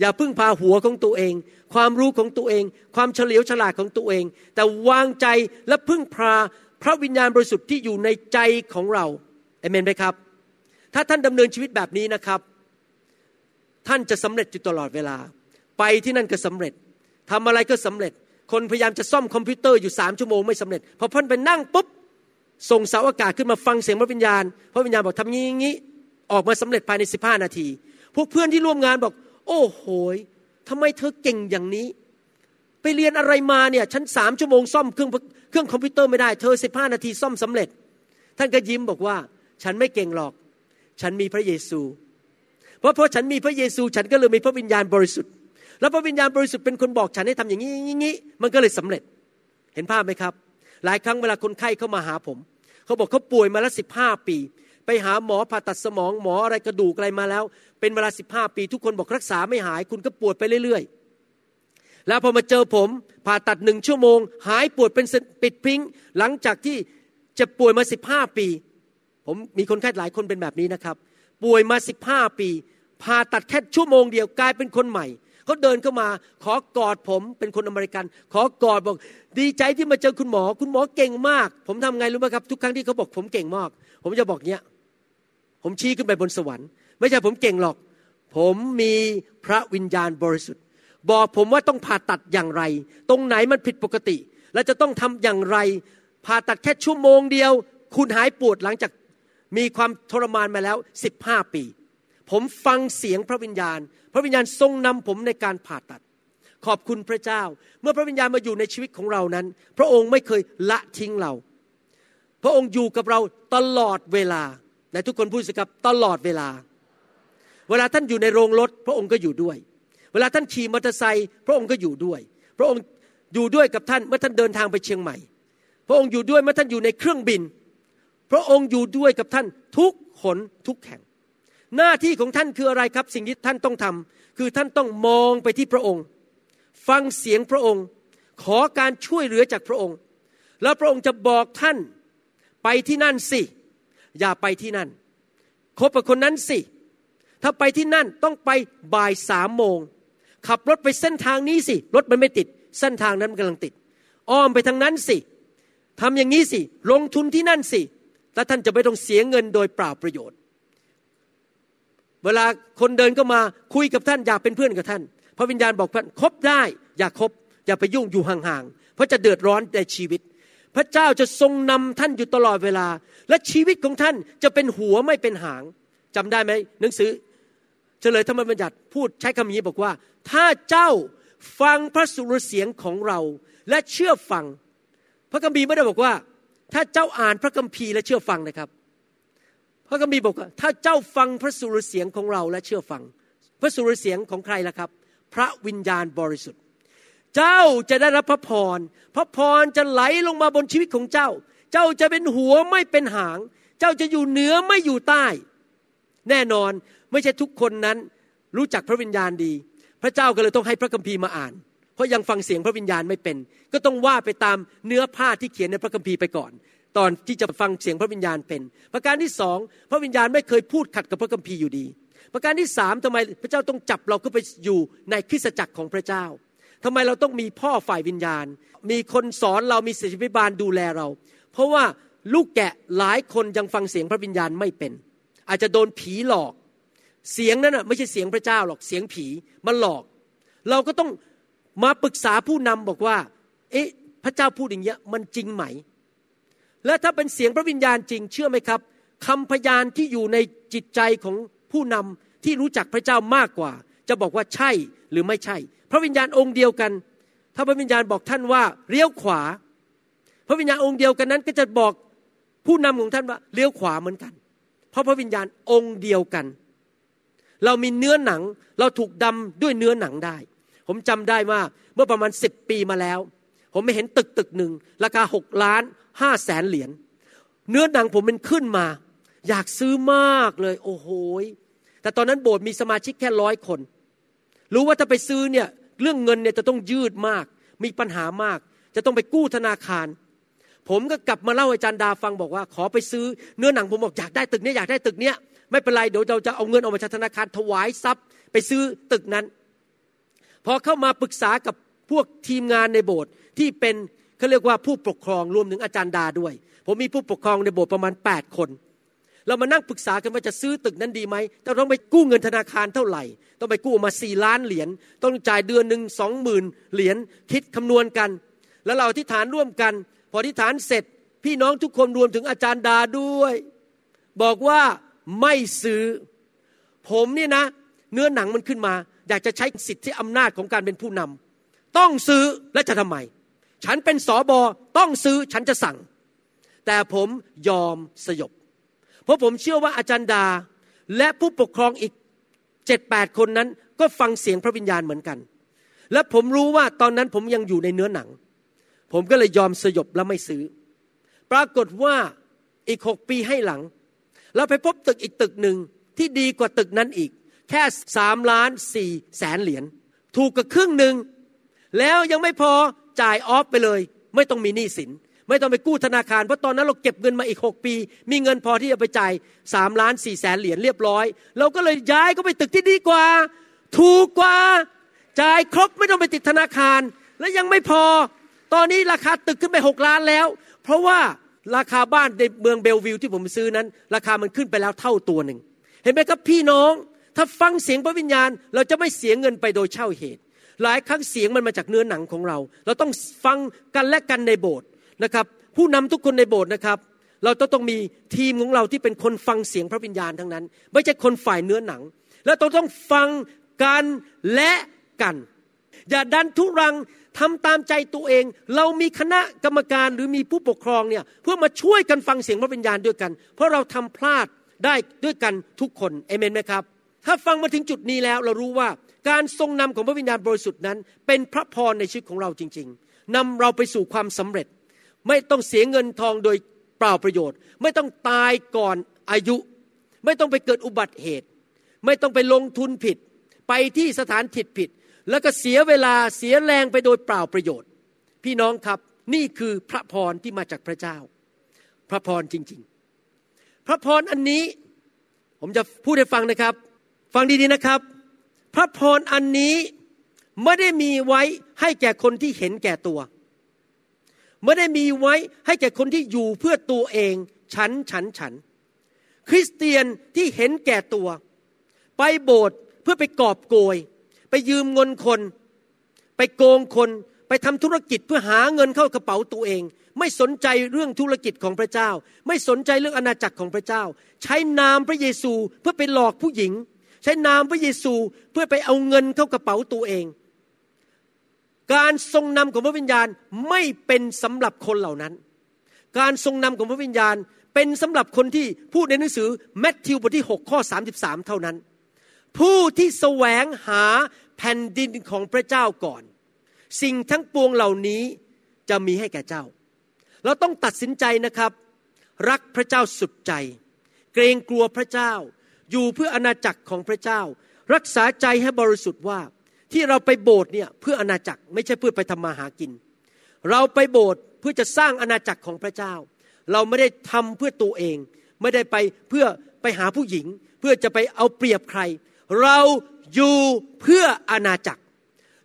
อย่าพึ่งพาหัวของตัวเอง ความรู้ของตัวเอง ความเฉลียวฉลาดของตัวเอง แต่วางใจและพึ่งพาพระวิญญาณบริสุทธิ์ที่อยู่ในใจของเราเอเมนไหมครับ ถ้าท่านดำเนินชีวิตแบบนี้นะครับ ท่านจะสำเร็จอยู่ตลอดเวลา ไปที่นั่นก็สำเร็จทำอะไรก็สำเร็จ คนพยายามจะซ่อมคอมพิวเตอร์อยู่สามชั่วโมงไม่สำเร็จพอท่านไปนั่งปุ๊บส่งเสาอากาศขึ้นมาฟังเสียงพระวิญญาณ พระวิญญาณบอกทำงี้งี้ออกมาสำเร็จภายในสิบห้านาที พวกเพื่อนที่ร่วมงานบอก โอ้โหทำไมเธอเก่งอย่างนี้ ไปเรียนอะไรมาเนี่ยฉันสามชั่วโมงซ่อมเครื่องเครื่องคอมพิวเตอร์ไม่ได้เธอสิบห้านาทีซ่อมสำเร็จ ท่านก็ยิ้มบอกว่า ฉันไม่เก่งหรอก ฉันมีพระเยซู เพราะเพราะฉันมีพระเยซู ฉันก็เลยมีพระวิญญาณบริสุทธิ์ แล้วพระวิญญาณบริสุทธิ์เป็นคนบอกฉันให้ทำอย่างนี้อย่างนี้มันก็เลยสำเร็จเห็นภาพไหมครับ หลายครั้งเวลาคนไข้เข้ามาหาผม เขาบอกเขาป่วยมาแล้วสิบห้าปี ไปหาหมอผ่าตัดสมองหมออะไรกระดูกอะไรมาแล้ว เป็นเวลาสิบห้าปี ทุกคนบอกรักษาไม่หาย คุณก็ปวดไปเรื่อยๆ แล้วพอมาเจอผมผ่าตัดหนึ่งชั่วโมง หายปวดเป็นปิดพิงหลังจากที่จะป่วยมาสิบห้าปี ผมมีคนไข้หลายคนเป็นแบบนี้นะครับ ป่วยมาสิบห้าปีผ่าตัดแค่ชั่วโมงเดียวกลายเป็นคนใหม่ เขาเดินเข้ามาขอกอดผมเป็นคนอเมริกัน ขอกอดบอก ดีใจที่มาเจอคุณหมอ คุณหมอเก่งมาก ผมทำไงรู้ไหมครับ ทุกครั้งที่เขาบอกผมเก่งมาก ผมจะบอกเนี้ย ผมชี้ขึ้นไปบนสวรรค์ ไม่ใช่ผมเก่งหรอก ผมมีพระวิญญาณบริสุทธิ์ บอกผมว่าต้องผ่าตัดอย่างไร ตรงไหนมันผิดปกติ และจะต้องทำอย่างไร ผ่าตัดแค่ชั่วโมงเดียว คุณหายปวดหลังจากมีความทรมานมาแล้วสิบห้าปี ผมฟังเสียงพระวิญญาณ พระวิญญาณทรงนำผมในการผ่าตัด ขอบคุณพระเจ้า เมื่อพระวิญญาณมาอยู่ในชีวิตของเรานั้น พระองค์ไม่เคยละทิ้งเรา พระองค์อยู่กับเราตลอดเวลาและทุกคนพูดสิครับตลอดเวลา เวลาท่านอยู่ในโรงรถ พระองค์ก็อยู่ด้วย เวลาท่านขี่มอเตอร์ไซค์พระองค์ก็อยู่ด้วย พระองค์อยู่ด้วยกับท่านเมื่อท่านเดินทางไปเชียงใหม่ พระองค์อยู่ด้วยเมื่อท่านอยู่ในเครื่องบิน พระองค์อยู่ด้วยกับท่านทุกขนทุกแห่ง หน้าที่ของท่านคืออะไรครับ สิ่งที่ท่านต้องทำคือท่านต้องมองไปที่พระองค์ ฟังเสียงพระองค์ ขอการช่วยเหลือจากพระองค์ แล้วพระองค์จะบอกท่านไปที่นั่นสิ อย่าไปที่นั่นคบกับคนนั้นสิ ถ้าไปที่นั่นต้องไปบ่ายสามโมง ขับรถไปเส้นทางนี้สิ รถมันไม่ติด เส้นทางนั้นมันกำลังติด อ้อมไปทางนั้นสิทำอย่างนี้สิ ลงทุนที่นั่นสิ แล้วท่านจะไม่ต้องเสียเงินโดยเปล่าประโยชน์ เวลาคนเดินก็มาคุยกับท่านอยากเป็นเพื่อนกับท่าน พระวิญญาณบอกท่านคบได้ อย่าคบอย่าไปยุ่งอยู่ห่างๆ เพราะจะเดือดร้อนในชีวิต พระเจ้าจะทรงนำท่านอยู่ตลอดเวลา และชีวิตของท่านจะเป็นหัวไม่เป็นหางจำได้ไหมหนังสือเฉลยธรรมบัญญัติพูดใช้คำนี้บอกว่า ถ้าเจ้าฟังพระสุรเสียงของเราและเชื่อฟัง พระคัมภีร์ไม่ได้บอกว่า ถ้าเจ้าอ่านพระคัมภีร์และเชื่อฟังนะครับ ระคัมภีร์บอกว่าถ้าเจ้าฟังพระสุรเสียงของเราและเชื่อฟัง พระสุรเสียงของใครล่ะครับ พระวิญญาณบริสุทธิ์ เจ้าจะได้รับพระพร พระพรจะไหลลงมาบนชีวิตของเจ้า เจ้าจะเป็นหัวไม่เป็นหาง เจ้าจะอยู่เหนือไม่อยู่ใต้ แน่นอนไม่ใช่ทุกคนนั้นรู้จักพระวิญญาณดี พระเจ้าก็เลยต้องให้พระคัมภีร์มาอ่าน เพราะยังฟังเสียงพระวิญญาณไม่เป็น ก็ต้องว่าไปตามเนื้อผ้าที่เขียนในพระคัมภีร์ไปก่อน ตอนที่จะฟังเสียงพระวิญญาณเป็น ประการที่สองพระวิญญาณไม่เคยพูดขัดกับพระคัมภีร์อยู่ดี ประการที่สามทำไมพระเจ้าต้องจับเราเข้าไปอยู่ในคริสตจักรของพระเจ้าทำไมเราต้องมีพ่อฝ่ายวิญญาณ มีคนสอนเรามีศิษยพิบาลดูแลเรา เพราะว่าลูกแกะหลายคนยังฟังเสียงพระวิญญาณไม่เป็น อาจจะโดนผีหลอก เสียงนั้นไม่ใช่เสียงพระเจ้าหรอกเสียงผีมันหลอก เราก็ต้องมาปรึกษาผู้นำบอกว่า เอ๊ะพระเจ้าพูดอย่างเงี้ยมันจริงไหม และถ้าเป็นเสียงพระวิญญาณจริงเชื่อไหมครับคำพยานที่อยู่ในจิตใจของผู้นำที่รู้จักพระเจ้ามากกว่า จะบอกว่าใช่หรือไม่ใช่ พระวิญญาณองค์เดียวกัน ถ้าพระวิญญาณบอกท่านว่าเลี้ยวขวา พระวิญญาณองค์เดียวกันนั้น ก็จะบอกผู้นำของท่านว่าเลี้ยวขวาเหมือนกัน เพราะพระวิญญาณองค์เดียวกัน เรามีเนื้อหนังเราถูกดำด้วยเนื้อหนังได้ ผมจำได้ว่าเมื่อประมาณสิบปีมาแล้ว ผมไม่เห็นตึกตึกหนึ่งราคาหกล้าน ห้าแสนเหรียญเนื้อหนังผมเป็นขึ้นมา อยากซื้อมากเลย โอ้โหแต่ตอนนั้นโบสถ์มีสมาชิกแค่ร้อยคน รู้ว่าถ้าไปซื้อเนี่ยเรื่องเงินเนี่ยจะต้องยืดมาก มีปัญหามาก จะต้องไปกู้ธนาคาร ผมก็กลับมาเล่าให้อาจารย์ดาฟังบอกว่า ขอไปซื้อเนื้อหนังผมบอกอยากได้ตึกนี้อยากได้ตึกเนี้ยไม่เป็นไรเดี๋ยวเราจะเอาเงินออกมาจากธนาคารถวายทรัพย์ ไปซื้อตึกนั้น พอเข้ามาปรึกษากับพวกทีมงานในโบสถ์ที่เป็น เขาเรียกว่าผู้ปกครองรวมถึงอาจารย์ดาด้วย ผมมีผู้ปกครองในโบสถ์ประมาณ 8 คน เรามานั่งปรึกษากันว่าจะซื้อตึกนั้นดีไหมต้องไปกู้เงินธนาคารเท่าไหร่ ต้องไปกู้มาสี่ล้านเหรียญต้องจ่ายเดือนหนึ่งสองหมื่นเหรียญคิดคำนวณกัน แล้วเราอธิษฐานร่วมกัน พออธิษฐานเสร็จ พี่น้องทุกคนรวมถึงอาจารย์ดาด้วย บอกว่าไม่ซื้อ ผมเนี่ยนะ เนื้อหนังมันขึ้นมา อยากจะใช้สิทธิอำนาจของการเป็นผู้นำต้องซื้อและจะทำไม ฉันเป็นสอบอต้องซื้อฉันจะสั่ง แต่ผมยอมสยบ เพราะผมเชื่อว่าอาจารย์ดาและผู้ปกครองอีกเจ็ดแปดคนนั้นก็ฟังเสียงพระวิญญาณเหมือนกัน และผมรู้ว่าตอนนั้นผมยังอยู่ในเนื้อหนัง ผมก็เลยยอมสยบและไม่ซื้อ ปรากฏว่าอีกหกปีให้หลัง เราไปพบตึกอีกตึกหนึ่งที่ดีกว่าตึกนั้นอีก แค่สามล้านสี่แสนเหรียญถูกกับครึ่งหนึ่งแล้วยังไม่พอ จ่ายออฟไปเลย ไม่ต้องมีหนี้สิน ไม่ต้องไปกู้ธนาคาร เพราะตอนนั้นเราเก็บเงินมาอีกหกปี มีเงินพอที่จะไปจ่ายสามล้านสี่แสนเหรียญเรียบร้อย เราก็เลยย้ายก็ไปตึกที่ดีกว่า ถูกกว่า จ่ายครบไม่ต้องไปติดธนาคาร และยังไม่พอ ตอนนี้ราคาตึกขึ้นไปหกล้านแล้ว เพราะว่าราคาบ้านในเมืองเบลวิวที่ผมซื้อนั้น ราคามันขึ้นไปแล้วเท่าตัวหนึ่ง เห็นไหมครับพี่น้อง ถ้าฟังเสียงพระวิญญาณ เราจะไม่เสียเงินไปโดยเช่าเหตุ หลายครั้งเสียงมันมาจากเนื้อหนังของเรา เราต้องฟังกันและกันในโบสถ์นะครับ ผู้นำทุกคนในโบสถ์นะครับ เราต้องต้องมีทีมของเราที่เป็นคนฟังเสียงพระวิญญาณทั้งนั้น ไม่ใช่คนฝ่ายเนื้อหนัง แล้วต้องต้องฟังกันและกัน อย่าดันทุรังทำตามใจตัวเอง เรามีคณะกรรมการหรือมีผู้ปกครองเนี่ยเพื่อมาช่วยกันฟังเสียงพระวิญญาณด้วยกัน เพราะเราทำพลาดได้ด้วยกันทุกคนเอเมนไหมครับ ถ้าฟังมาถึงจุดนี้แล้วเรารู้ว่า การทรงนำของพระวิญญาณบริสุทธิ์นั้น เป็นพระพรในชีวิตของเราจริง ๆนำเราไปสู่ความสำเร็จ ไม่ต้องเสียเงินทองโดยเปล่าประโยชน์ ไม่ต้องตายก่อนอายุ ไม่ต้องไปเกิดอุบัติเหตุ ไม่ต้องไปลงทุนผิด ไปที่สถานผิดผิด แล้วก็เสียเวลาเสียแรงไปโดยเปล่าประโยชน์ พี่น้องครับนี่คือพระพรที่มาจากพระเจ้า พระพรจริง ๆ พระพรอันนี้ผมจะพูดให้ฟังนะครับ ฟังดีๆนะครับ พระพรอันนี้ไม่ได้มีไว้ให้แก่คนที่เห็นแก่ตัว ไม่ได้มีไว้ให้แก่คนที่อยู่เพื่อตัวเอง ฉันฉันฉัน คริสเตียนที่เห็นแก่ตัว ไปโบสถ์เพื่อไปกอบโกย ไปยืมเงินคน ไปโกงคนไปทำธุรกิจเพื่อหาเงินเข้ากระเป๋าตัวเอง ไม่สนใจเรื่องธุรกิจของพระเจ้า ไม่สนใจเรื่องอาณาจักรของพระเจ้า ใช้นามพระเยซูเพื่อไปหลอกผู้หญิง ใช้นามพระเยซูเพื่อไปเอาเงินเข้ากระเป๋าตัวเอง การทรงนำของพระวิญญาณไม่เป็นสำหรับคนเหล่านั้น การทรงนำของพระวิญญาณเป็นสำหรับคนที่พูดในหนังสือแมทธิวบทที่ 6 ข้อ 33 เท่านั้น ผู้ที่แสวงหาแผ่นดินของพระเจ้าก่อน สิ่งทั้งปวงเหล่านี้จะมีให้แก่เจ้า เราต้องตัดสินใจนะครับ รักพระเจ้าสุดใจ เกรงกลัวพระเจ้า อยู่เพื่ออาณาจักรของพระเจ้า รักษาใจให้บริสุทธิ์ว่าที่เราไปโบสถ์เนี่ยเพื่ออาณาจักรไม่ใช่เพื่อไปทำมาหากิน เราไปโบสถ์เพื่อจะสร้างอาณาจักรของพระเจ้า เราไม่ได้ทำเพื่อตัวเอง ไม่ได้ไปเพื่อไปหาผู้หญิง เพื่อจะไปเอาเปรียบใคร เราอยู่เพื่ออาณาจักร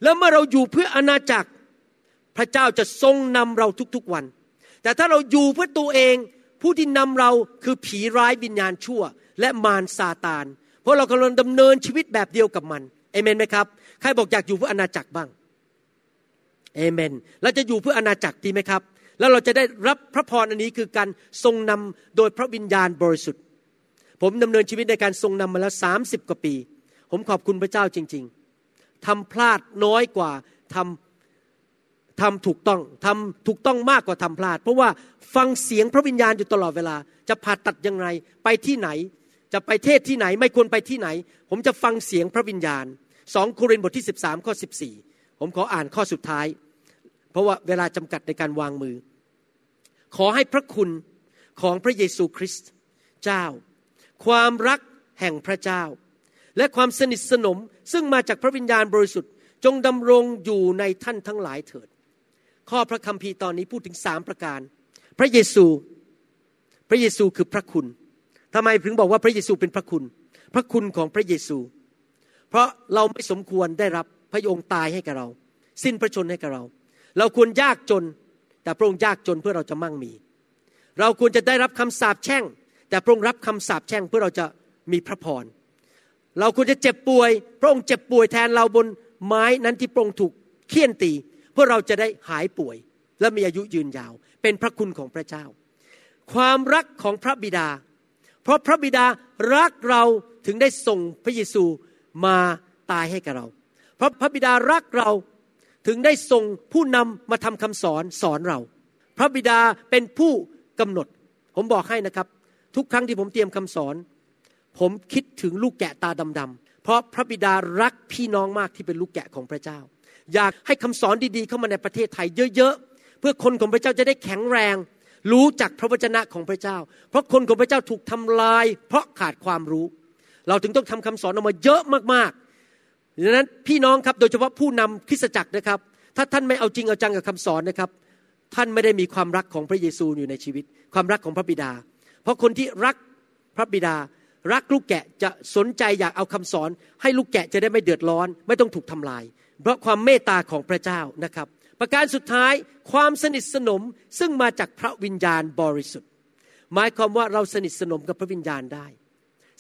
แล้วเมื่อเราอยู่เพื่ออาณาจักร พระเจ้าจะทรงนำเราทุกๆวัน แต่ถ้าเราอยู่เพื่อตัวเองผู้ที่นำเราคือผีร้ายวิญญาณชั่ว และมารซาตาน เพราะเรากำลังดำเนินชีวิตแบบเดียวกับมันเอเมนไหมครับใครบอกอยากอยู่เพื่ออาณาจักรบ้างเอเมนเราจะอยู่เพื่ออาณาจักรดีไหมครับ แล้วเราจะได้รับพระพรอันนี้คือการทรงนำโดยพระวิญญาณบริสุทธิ์ ผมดำเนินชีวิตในการทรงนำมาแล้วสามสิบกว่าปี ผมขอบคุณพระเจ้าจริง ๆทำพลาดน้อยกว่าทำทำถูกต้องทำถูกต้องมากกว่าทำพลาด เพราะว่าฟังเสียงพระวิญญาณอยู่ตลอดเวลา จะผ่าตัดยังไงไปที่ไหน จะไปเทศที่ไหนไม่ควรไปที่ไหน ผมจะฟังเสียงพระวิญญาณสองโครินธ์บทที่ 13 ข้อ 14 ผมขออ่านข้อสุดท้าย เพราะว่าเวลาจำกัดในการวางมือ ขอให้พระคุณของพระเยซูคริสต์เจ้า ความรักแห่งพระเจ้า และความสนิทสนมซึ่งมาจากพระวิญญาณบริสุทธิ์ จงดำรงอยู่ในท่านทั้งหลายเถิด ข้อพระคัมภีร์ตอนนี้พูดถึงสามประการ พระเยซู พระเยซูคือพระคุณ ทำไมถึงบอกว่าพระเยซูเป็นพระคุณ พระคุณของพระเยซู เพราะเราไม่สมควรได้รับพระองค์ตายให้กับเรา สิ้นพระชนให้กับเรา เราควรยากจน แต่พระองค์ยากจนเพื่อเราจะมั่งมี เราควรจะได้รับคำสาปแช่ง แต่พระองค์รับคำสาปแช่งเพื่อเราจะมีพระพร เราควรจะเจ็บป่วย พระองค์เจ็บป่วยแทนเราบนไม้นั้นที่พระองค์ถูกเคี่ยนตี เพื่อเราจะได้หายป่วย และมีอายุยืนยาว เป็นพระคุณของพระเจ้า ความรักของพระบิดา ราะพระบิดารักเราถึงได้ส่งพระเยซูมาตายให้กับเรา เพราะพระบิดารักเราถึงได้ส่งผู้นำมาทำคำสอนสอนเรา พระบิดาเป็นผู้กำหนด ผมบอกให้นะครับ ทุกครั้งที่ผมเตรียมคำสอน ผมคิดถึงลูกแกะตาดำๆเพราะพระบิดารักพี่น้องมากที่เป็นลูกแกะของพระเจ้า อยากให้คำสอนดีๆ เข้ามาในประเทศไทยเยอะๆเพื่อคนของพระเจ้าจะได้แข็งแรง รู้จักพระวจนะของพระเจ้า เพราะคนของพระเจ้าถูกทำลาย เพราะขาดความรู้ เราถึงต้องทำคำสอนออกมาเยอะมากๆดังนั้นพี่น้องครับโดยเฉพาะผู้นำคริสตจักรนะครับ ถ้าท่านไม่เอาจริงเอาจังกับคำสอนนะครับ ท่านไม่ได้มีความรักของพระเยซูอยู่ในชีวิต ความรักของพระบิดา เพราะคนที่รักพระบิดา รักลูกแกะจะสนใจอยากเอาคำสอน ให้ลูกแกะจะได้ไม่เดือดร้อน ไม่ต้องถูกทำลาย เพราะความเมตตาของพระเจ้านะครับ ประการสุดท้ายความสนิทสนมซึ่งมาจากพระวิญญาณบริสุทธิ์ หมายความว่าเราสนิทสนมกับพระวิญญาณได้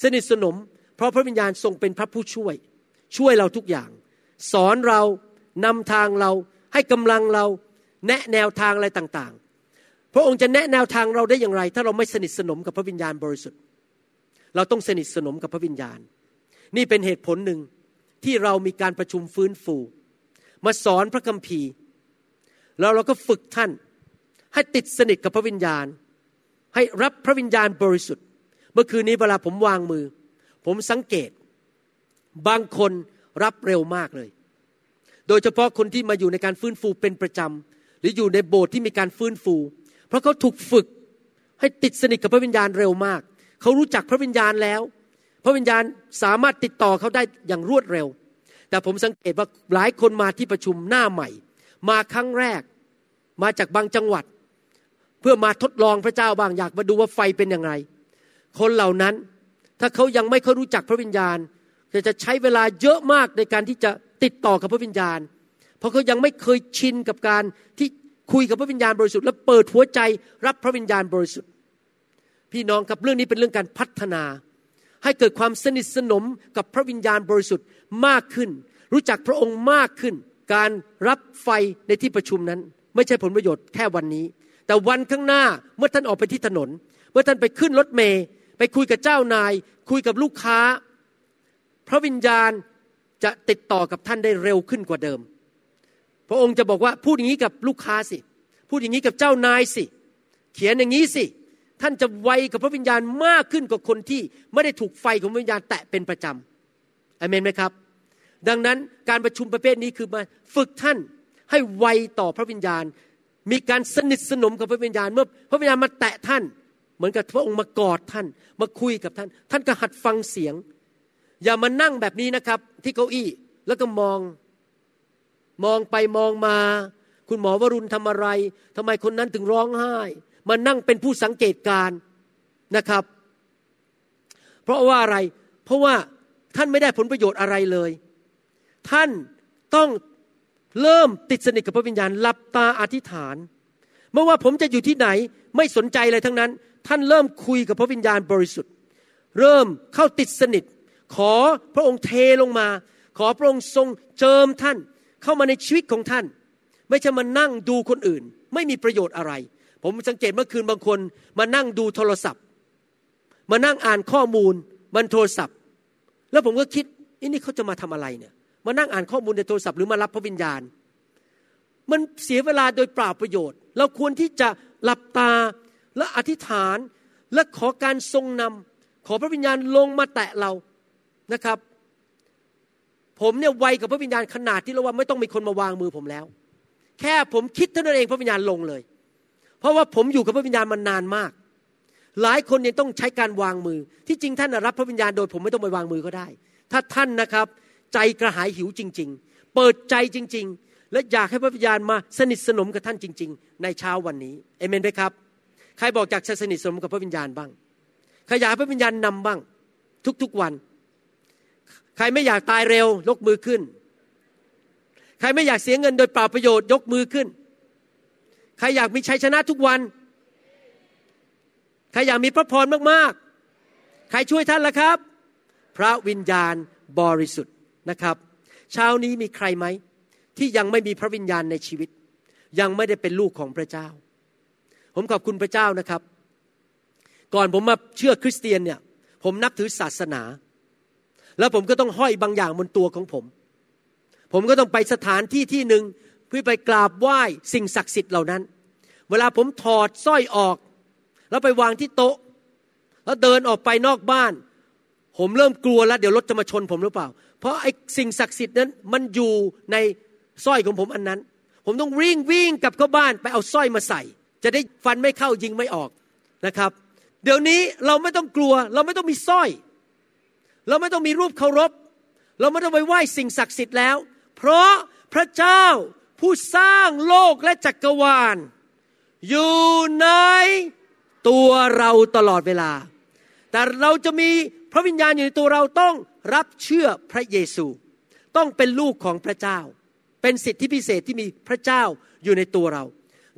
สนิทสนม เพราะพระวิญญาณทรงเป็นพระผู้ช่วย ช่วยเราทุกอย่าง สอนเรานำทางเราให้กำลังเราแนะแนวทางอะไรต่างๆ พระองค์จะแนะแนวทางเราได้อย่างไร ถ้าเราไม่สนิทสนมกับพระวิญญาณบริสุทธิ์ เราต้องสนิทสนมกับพระวิญญาณ นี่เป็นเหตุผลหนึ่งที่เรามีการประชุมฟื้นฟู มาสอนพระคัมภีร์ แล้วเราก็ฝึกท่าน ให้ติดสนิทกับพระวิญญาณ ให้รับพระวิญญาณบริสุทธิ์ เมื่อคืนนี้เวลาผมวางมือ ผมสังเกต บางคนรับเร็วมากเลย โดยเฉพาะคนที่มาอยู่ในการฟื้นฟูเป็นประจำหรืออยู่ในโบสถ์ที่มีการฟื้นฟู เพราะเขาถูกฝึกให้ติดสนิทกับพระวิญญาณเร็วมาก เขารู้จักพระวิญญาณแล้ว พระวิญญาณสามารถติดต่อเขาได้อย่างรวดเร็ว แต่ผมสังเกตว่าหลายคนมาที่ประชุมหน้าใหม่ มาครั้งแรก มาจากบางจังหวัด เพื่อมาทดลองพระเจ้าบางอยากมาดูว่าไฟเป็นอย่างไรคนเหล่านั้นถ้าเขายังไม่เขารู้จักพระวิญญาณจะจะใช้เวลาเยอะมากในการที่จะติดต่อกับพระวิญญาณ เพราะเขายังไม่เคยชินกับการที่คุยกับพระวิญญาณบริสุทธิ์และเปิดหัวใจรับพระวิญญาณบริสุทธิ์ พี่น้องครับเรื่องนี้เป็นเรื่องการพัฒนา ให้เกิดความสนิทสนมกับพระวิญญาณบริสุทธิ์มากขึ้น รู้จักพระองค์มากขึ้น การรับไฟในที่ประชุมนั้น ไม่ใช่ผลประโยชน์แค่วันนี้ แต่วันข้างหน้าเมื่อท่านออกไปที่ถนน เมื่อท่านไปขึ้นรถเมย์ไปคุยกับเจ้านาย คุยกับลูกค้า พระวิญญาณจะติดต่อกับท่านได้เร็วขึ้นกว่าเดิม พระองค์จะบอกว่าพูดอย่างนี้กับลูกค้าสิ พูดอย่างนี้กับเจ้านายสิ เขียนอย่างนี้สิ ท่านจะไวกับพระวิญญาณมากขึ้นกว่าคนที่ไม่ได้ถูกไฟของวิญญาณแตะเป็นประจำอเมนไหมครับ ดังนั้นการประชุมประเภทนี้คือมาฝึกท่าน ให้ไวต่อพระวิญญาณ มีการสนิทสนมกับพระวิญญาณ เมื่อพระวิญญาณมาแตะท่าน เหมือนกับพระองค์มากอดท่าน มาคุยกับท่าน ท่านก็หัดฟังเสียง อย่ามานั่งแบบนี้นะครับ ที่เก้าอี้แล้วก็มอง มองไปมองมา คุณหมอวรุณทำอะไรทำไมคนนั้นถึงร้องไห้ มานั่งเป็นผู้สังเกตการนะครับ เพราะว่าอะไร เพราะว่าท่านไม่ได้ผลประโยชน์อะไรเลย ท่านต้อง เริ่มติดสนิทกับพระวิญญาณหลับตาอธิษฐานเมื่อว่าผมจะอยู่ที่ไหนไม่สนใจอะไรทั้งนั้น ท่านเริ่มคุยกับพระวิญญาณบริสุทธิ์ เริ่มเข้าติดสนิท ขอพระองค์เทลงมา ขอพระองค์ทรงเจิมท่าน เข้ามาในชีวิตของท่าน ไม่ใช่มานั่งดูคนอื่น ไม่มีประโยชน์อะไร ผมสังเกตเมื่อคืนบางคนมานั่งดูโทรศัพท์ มานั่งอ่านข้อมูลบนโทรศัพท์ แล้วผมก็คิดอันี่เขาจะมาทำอะไรเนี่ย มานั่งอ่านข้อมูลในโทรศัพท์หรือมารับพระวิญญาณ มันเสียเวลาโดยเปล่าประโยชน์ เราควรที่จะหลับตาและอธิษฐานและขอการทรงนำขอพระวิญญาณลงมาแตะเรานะครับ ผมเนี่ยไวกับพระวิญญาณขนาดที่เราว่าไม่ต้องมีคนมาวางมือผมแล้ว แค่ผมคิดเท่านั้นเองพระวิญญาณลงเลย เพราะว่าผมอยู่กับพระวิญญาณมานานมาก หลายคนยังต้องใช้การวางมือ ที่จริงท่านรับพระวิญญาณโดย ผมไม่ต้องไปวางมือก็ได้ ถ้าท่านนะครับ ใจกระหายหิวจริง ๆ เปิดใจจริง ๆ และอยากให้พระวิญญาณมาสนิทสนมกับท่านจริง ๆ ในเช้าวันนี้เอเมนไหมครับ ใครบอกจากสนิทสนมกับพระวิญญาณบ้างใครอยากพระวิญญาณนำบ้าง ทุกๆวัน ใครไม่อยากตายเร็วยกมือขึ้น ใครไม่อยากเสียเงินโดยเปล่าประโยชน์ยกมือขึ้น ใครอยากมีชัยชนะทุกวัน ใครอยากมีพระพรมากๆ ใครช่วยท่านล่ะครับ พระวิญญาณบริสุทธิ์ นะครับ เช้านี้มีใครไหม ที่ยังไม่มีพระวิญญาณในชีวิต ยังไม่ได้เป็นลูกของพระเจ้า ผมขอบคุณพระเจ้านะครับ ก่อนผมมาเชื่อคริสเตียนเนี่ย ผมนับถือศาสนา แล้วผมก็ต้องห้อยบางอย่างบนตัวของผม ผมก็ต้องไปสถานที่ที่หนึ่งเพื่อไปกราบไหว้สิ่งศักดิ์สิทธิ์เหล่านั้น เวลาผมถอดสร้อยออก แล้วไปวางที่โต๊ะ แล้วเดินออกไปนอกบ้าน ผมเริ่มกลัวแล้วเดี๋ยวรถจะมาชนผมหรือเปล่า เพราะไอ้สิ่งศักดิ์สิทธิ์นั้นมันอยู่ในสร้อยของผมอันนั้น ผมต้องวิ่งวิ่งกลับเข้าบ้านไปเอาสร้อยมาใส่ จะได้ฟันไม่เข้ายิงไม่ออกนะครับ เดี๋ยวนี้เราไม่ต้องกลัว เราไม่ต้องมีสร้อย เราไม่ต้องมีรูปเคารพ เราไม่ต้องไปไหว้สิ่งศักดิ์สิทธิ์แล้ว เพราะพระเจ้าผู้สร้างโลกและจักรวาล อยู่ในตัวเราตลอดเวลา แต่เราจะมี พระวิญญาณอยู่ในตัวเราต้องรับเชื่อพระเยซู ต้องเป็นลูกของพระเจ้า เป็นสิทธิพิเศษที่มีพระเจ้าอยู่ในตัวเรา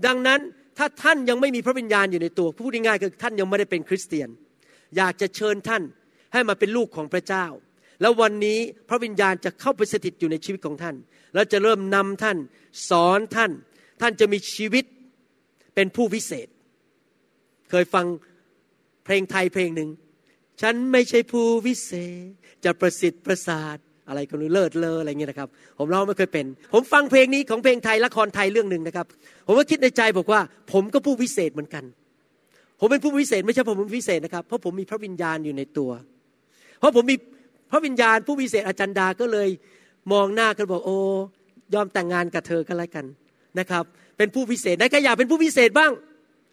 ดังนั้นถ้าท่านยังไม่มีพระวิญญาณอยู่ในตัวพูดง่ายๆคือท่านยังไม่ได้เป็นคริสเตียน อยากจะเชิญท่านให้มาเป็นลูกของพระเจ้า แล้ววันนี้พระวิญญาณจะเข้าไปสถิตอยู่ในชีวิตของท่าน แล้วจะเริ่มนำท่านสอนท่าน ท่านจะมีชีวิตเป็นผู้วิเศษ เคยฟังเพลงไทยเพลงหนึ่ง ฉันไม่ใช่ผู้วิเศษ จะประสิทธิ์ประสาทอะไรก็รู้เลิศเลออะไรเงี้ยนะครับ ผมร้องไม่เคยเป็น ผมฟังเพลงนี้ของเพลงไทยละครไทยเรื่องหนึ่งนะครับ ผมก็คิดในใจบอกว่า ผมก็ผู้วิเศษเหมือนกัน ผมเป็นผู้วิเศษไม่ใช่ผมเป็นพิเศษนะครับ เพราะผมมีพระวิญญาณอยู่ในตัว เพราะผมมีพระวิญญาณผู้วิเศษอาจารย์ดาก็เลยมองหน้ากันบอกโอ้ยอมแต่งงานกับเธอก็แล้วกันนะครับ เป็นผู้พิเศษได้ใครอยากเป็นผู้พิเศษบ้าง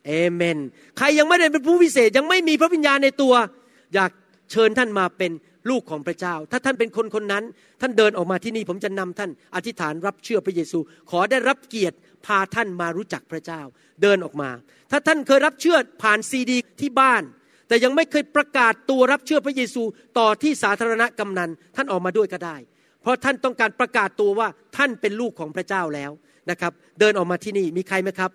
เอเมน ใครยังไม่ได้เป็นผู้พิเศษยังไม่มีพระวิญญาณในตัว อยากเชิญท่านมาเป็นลูกของพระเจ้า ถ้าท่านเป็นคนคนนั้น ท่านเดินออกมาที่นี่ผมจะนำท่านอธิษฐานรับเชื่อพระเยซู ขอได้รับเกียรติพาท่านมารู้จักพระเจ้า เดินออกมา ถ้าท่านเคยรับเชื่อผ่านซีดีที่บ้าน แต่ยังไม่เคยประกาศตัวรับเชื่อพระเยซูต่อที่สาธารณกำนัน ท่านออกมาด้วยก็ได้ เพราะท่านต้องการประกาศตัวว่าท่านเป็นลูกของพระเจ้าแล้วนะครับ เดินออกมาที่นี่มีใครไหมครับ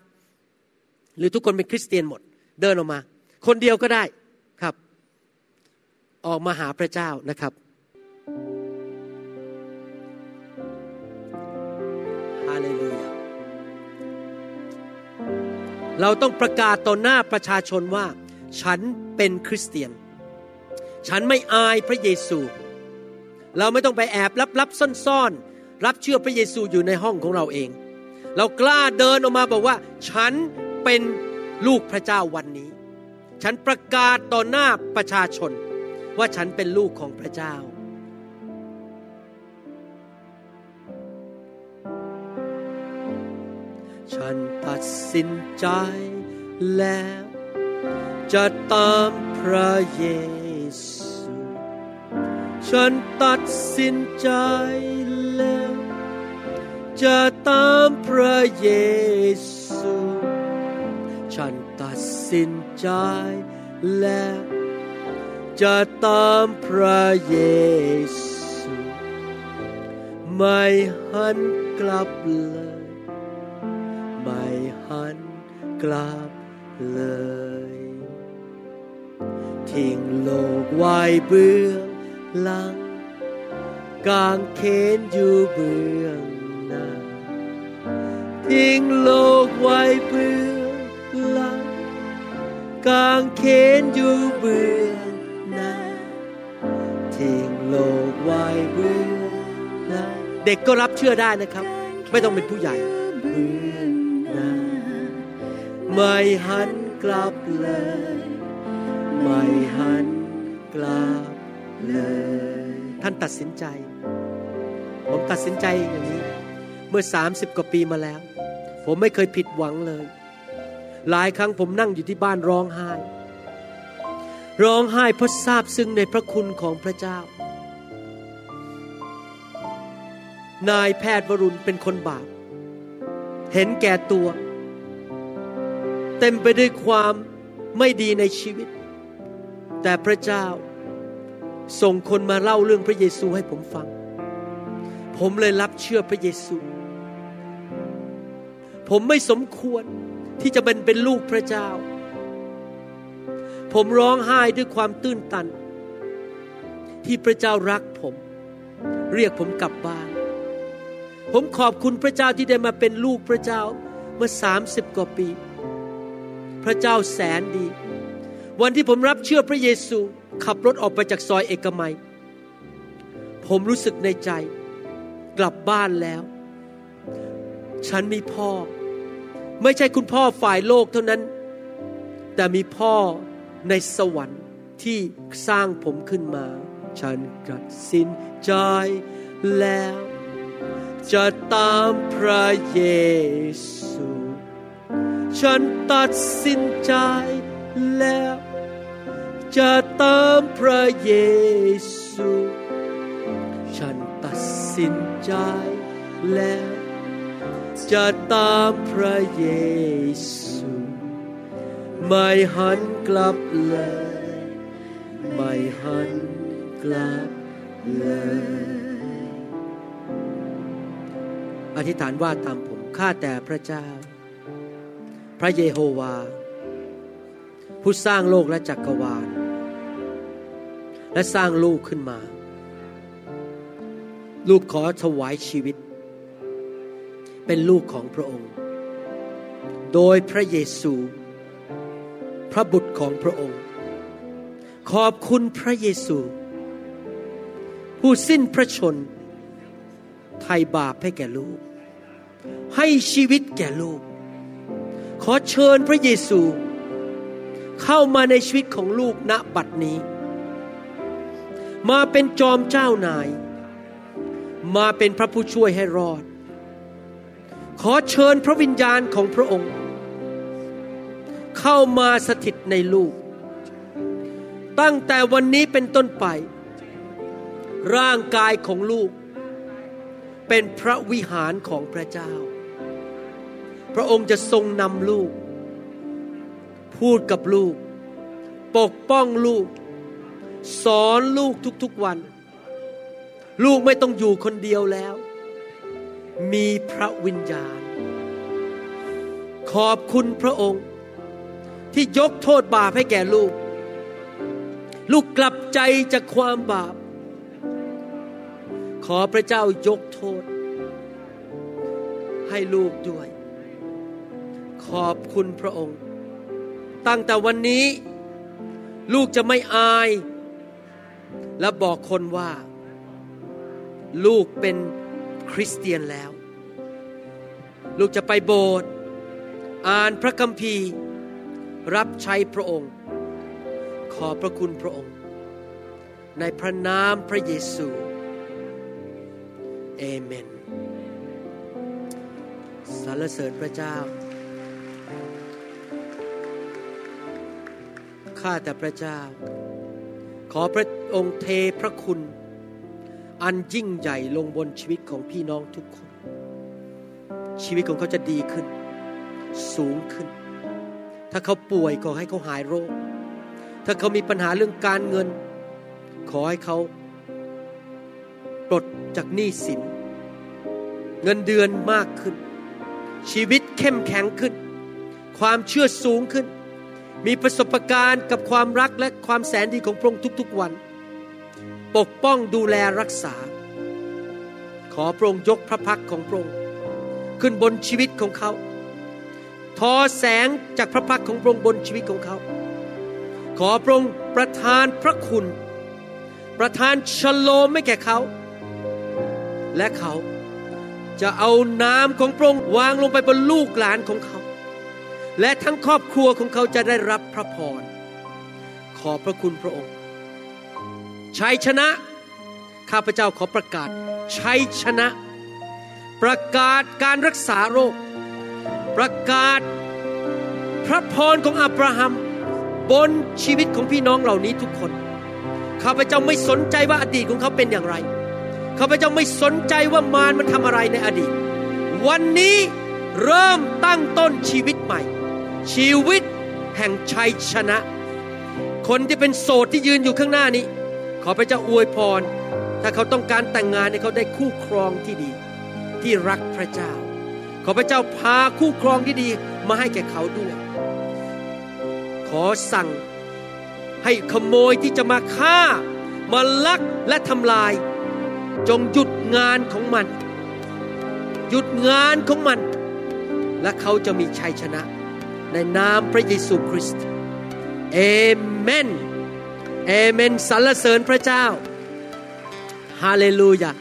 หรือทุกคนเป็นคริสเตียนหมด เดินออกมา คนเดียวก็ได้ ออกมาหาพระเจ้านะครับฮาเลลูยาเราต้องประกาศต่อหน้าประชาชนว่า ฉันเป็นคริสเตียน ฉันไม่อายพระเยซู เราไม่ต้องไปแอบลับลับซ่อนๆ รับเชื่อพระเยซูอยู่ในห้องของเราเอง เรากล้าเดินออกมาบอกว่า ฉันเป็นลูกพระเจ้าวันนี้ ฉันประกาศต่อหน้าประชาชน ว่าฉันเป็นลูกของพระเจ้า ฉันตัดสินใจแล้ว จะตามพระเยซู ฉันตัดสินใจแล้ว จะตามพระเยซู ฉันตัดสินใจแล้ว จะตามพระเยซู ไม่หันกลับเลย ไม่หันกลับเลย ทิ้งโลกไว้เบื้องหลัง กางเขนอยู่เบื้องหน้า ทิ้งโลกไว้เบื้องหลัง กางเขนอยู่เบื้อง ทิ้งโลกไว้เบื้องหลังเด็กก็รับเชื่อได้นะครับ ไม่ต้องเป็นผู้ใหญ่เบื้องหน้าไม่หันกลับเลย ไม่หันกลับเลย ท่านตัดสินใจ ผมตัดสินใจอย่างนี้ เมื่อ 30 กว่าปีมาแล้ว ผมไม่เคยผิดหวังเลย หลายครั้งผมนั่งอยู่ที่บ้านร้องไห้ ร้องไห้เพราะทราบซึ้งในพระคุณของพระเจ้า นายแพทย์วรุณเป็นคนบาป เห็นแก่ตัว เต็มไปด้วยความไม่ดีในชีวิต แต่พระเจ้าส่งคนมาเล่าเรื่องพระเยซูให้ผมฟัง ผมเลยรับเชื่อพระเยซู ผมไม่สมควรที่จะเป็นเป็นลูกพระเจ้า ผมร้องไห้ด้วยความตื้นตัน ที่พระเจ้ารักผม เรียกผมกลับบ้าน ผมขอบคุณพระเจ้าที่ได้มาเป็นลูกพระเจ้าเมื่อสามสิบกว่าปี พระเจ้าแสนดี วันที่ผมรับเชื่อพระเยซูขับรถออกไปจากซอยเอกมัย ผมรู้สึกในใจ กลับบ้านแล้ว ฉันมีพ่อ ไม่ใช่คุณพ่อฝ่ายโลกเท่านั้น แต่มีพ่อ ในสวรรค์ที่สร้างผมขึ้นมา ฉันตัดสินใจแล้ว จะตามพระเยซู ฉันตัดสินใจแล้ว จะตามพระเยซู ฉันตัดสินใจแล้ว จะตามพระเยซู ไม่หันกลับเลย ไม่หันกลับเลย อธิษฐานว่าตามผม ข้าแต่พระเจ้า พระเยโฮวา ผู้สร้างโลกและจักรวาล และสร้างลูกขึ้นมา ลูกขอถวายชีวิต เป็นลูกของพระองค์ โดยพระเยซู พระบุตรของพระองค์ ขอบคุณพระเยซู ผู้สิ้นพระชนไถ่บาปให้แก่ลูก ให้ชีวิตแก่ลูก ขอเชิญพระเยซู เข้ามาในชีวิตของลูกณบัดนี้ มาเป็นจอมเจ้านาย มาเป็นพระผู้ช่วยให้รอด ขอเชิญพระวิญญาณของพระองค์ เข้ามาสถิตในลูก ตั้งแต่วันนี้เป็นต้นไป ร่างกายของลูก เป็นพระวิหารของพระเจ้า พระองค์จะทรงนำลูก พูดกับลูก ปกป้องลูก สอนลูกทุกๆวัน ลูกไม่ต้องอยู่คนเดียวแล้ว มีพระวิญญาณ ขอบคุณพระองค์ ที่ยกโทษบาปให้แก่ลูก ลูกกลับใจจากความบาป ขอพระเจ้ายกโทษ ให้ลูกด้วย ขอบคุณพระองค์ ตั้งแต่วันนี้ ลูกจะไม่อาย และบอกคนว่า ลูกเป็นคริสเตียนแล้ว ลูกจะไปโบสถ์อ่านพระคัมภีร์ รับใช้พระองค์ ขอพระคุณพระองค์ ในพระนามพระเยซูเอเมนสรรเสริญพระเจ้า ข้าแต่พระเจ้า ขอพระองค์เทพระคุณ อันยิ่งใหญ่ลงบนชีวิตของพี่น้องทุกคน ชีวิตของเขาจะดีขึ้น สูงขึ้น ถ้าเขาป่วยขอให้เขาหายโรค ถ้าเขามีปัญหาเรื่องการเงิน ขอให้เขาปลดจากหนี้สิน เงินเดือนมากขึ้น ชีวิตเข้มแข็งขึ้น ความเชื่อสูงขึ้น มีประสบการณ์กับความรักและความแสนดีของพระองค์ทุกๆวัน ปกป้องดูแลรักษา ขอพระองค์ยกพระพักของพระองค์ขึ้นบนชีวิตของเขา ทอแสงจากพระพักของพระองค์บนชีวิตของเขา ขอพระองค์ประทานพระคุณ ประทานชโลมให้แก่เขา และเขาจะเอาน้ำของพระองค์วางลงไปบนลูกหลานของเขา และทั้งครอบครัวของเขาจะได้รับพระพร ขอพระคุณพระองค์ ชัยชนะ ข้าพเจ้าขอประกาศชัยชนะ ประกาศการรักษาโรค ประกาศพระพรของอับราฮัม บนชีวิตของพี่น้องเหล่านี้ทุกคน ข้าพเจ้าไม่สนใจว่าอดีตของเขาเป็นอย่างไร ข้าพเจ้าไม่สนใจว่ามารมันทำอะไรในอดีต วันนี้เริ่มตั้งต้นชีวิตใหม่ ชีวิตแห่งชัยชนะ คนที่เป็นโสดที่ยืนอยู่ข้างหน้านี้ ขอพระเจ้าอวยพร ถ้าเขาต้องการแต่งงานให้เขาได้คู่ครองที่ดี ที่รักพระเจ้า ขอพระเจ้าพาคู่ครองที่ดีมาให้แก่เขาด้วย ขอสั่งให้ขโมยที่จะมาฆ่า มาลักและทำลาย จงหยุดงานของมัน หยุดงานของมัน และเขาจะมีชัยชนะ ในนามพระเยซูคริสต์เอเมนเอเมนสรรเสริญพระเจ้าฮาเลลูยา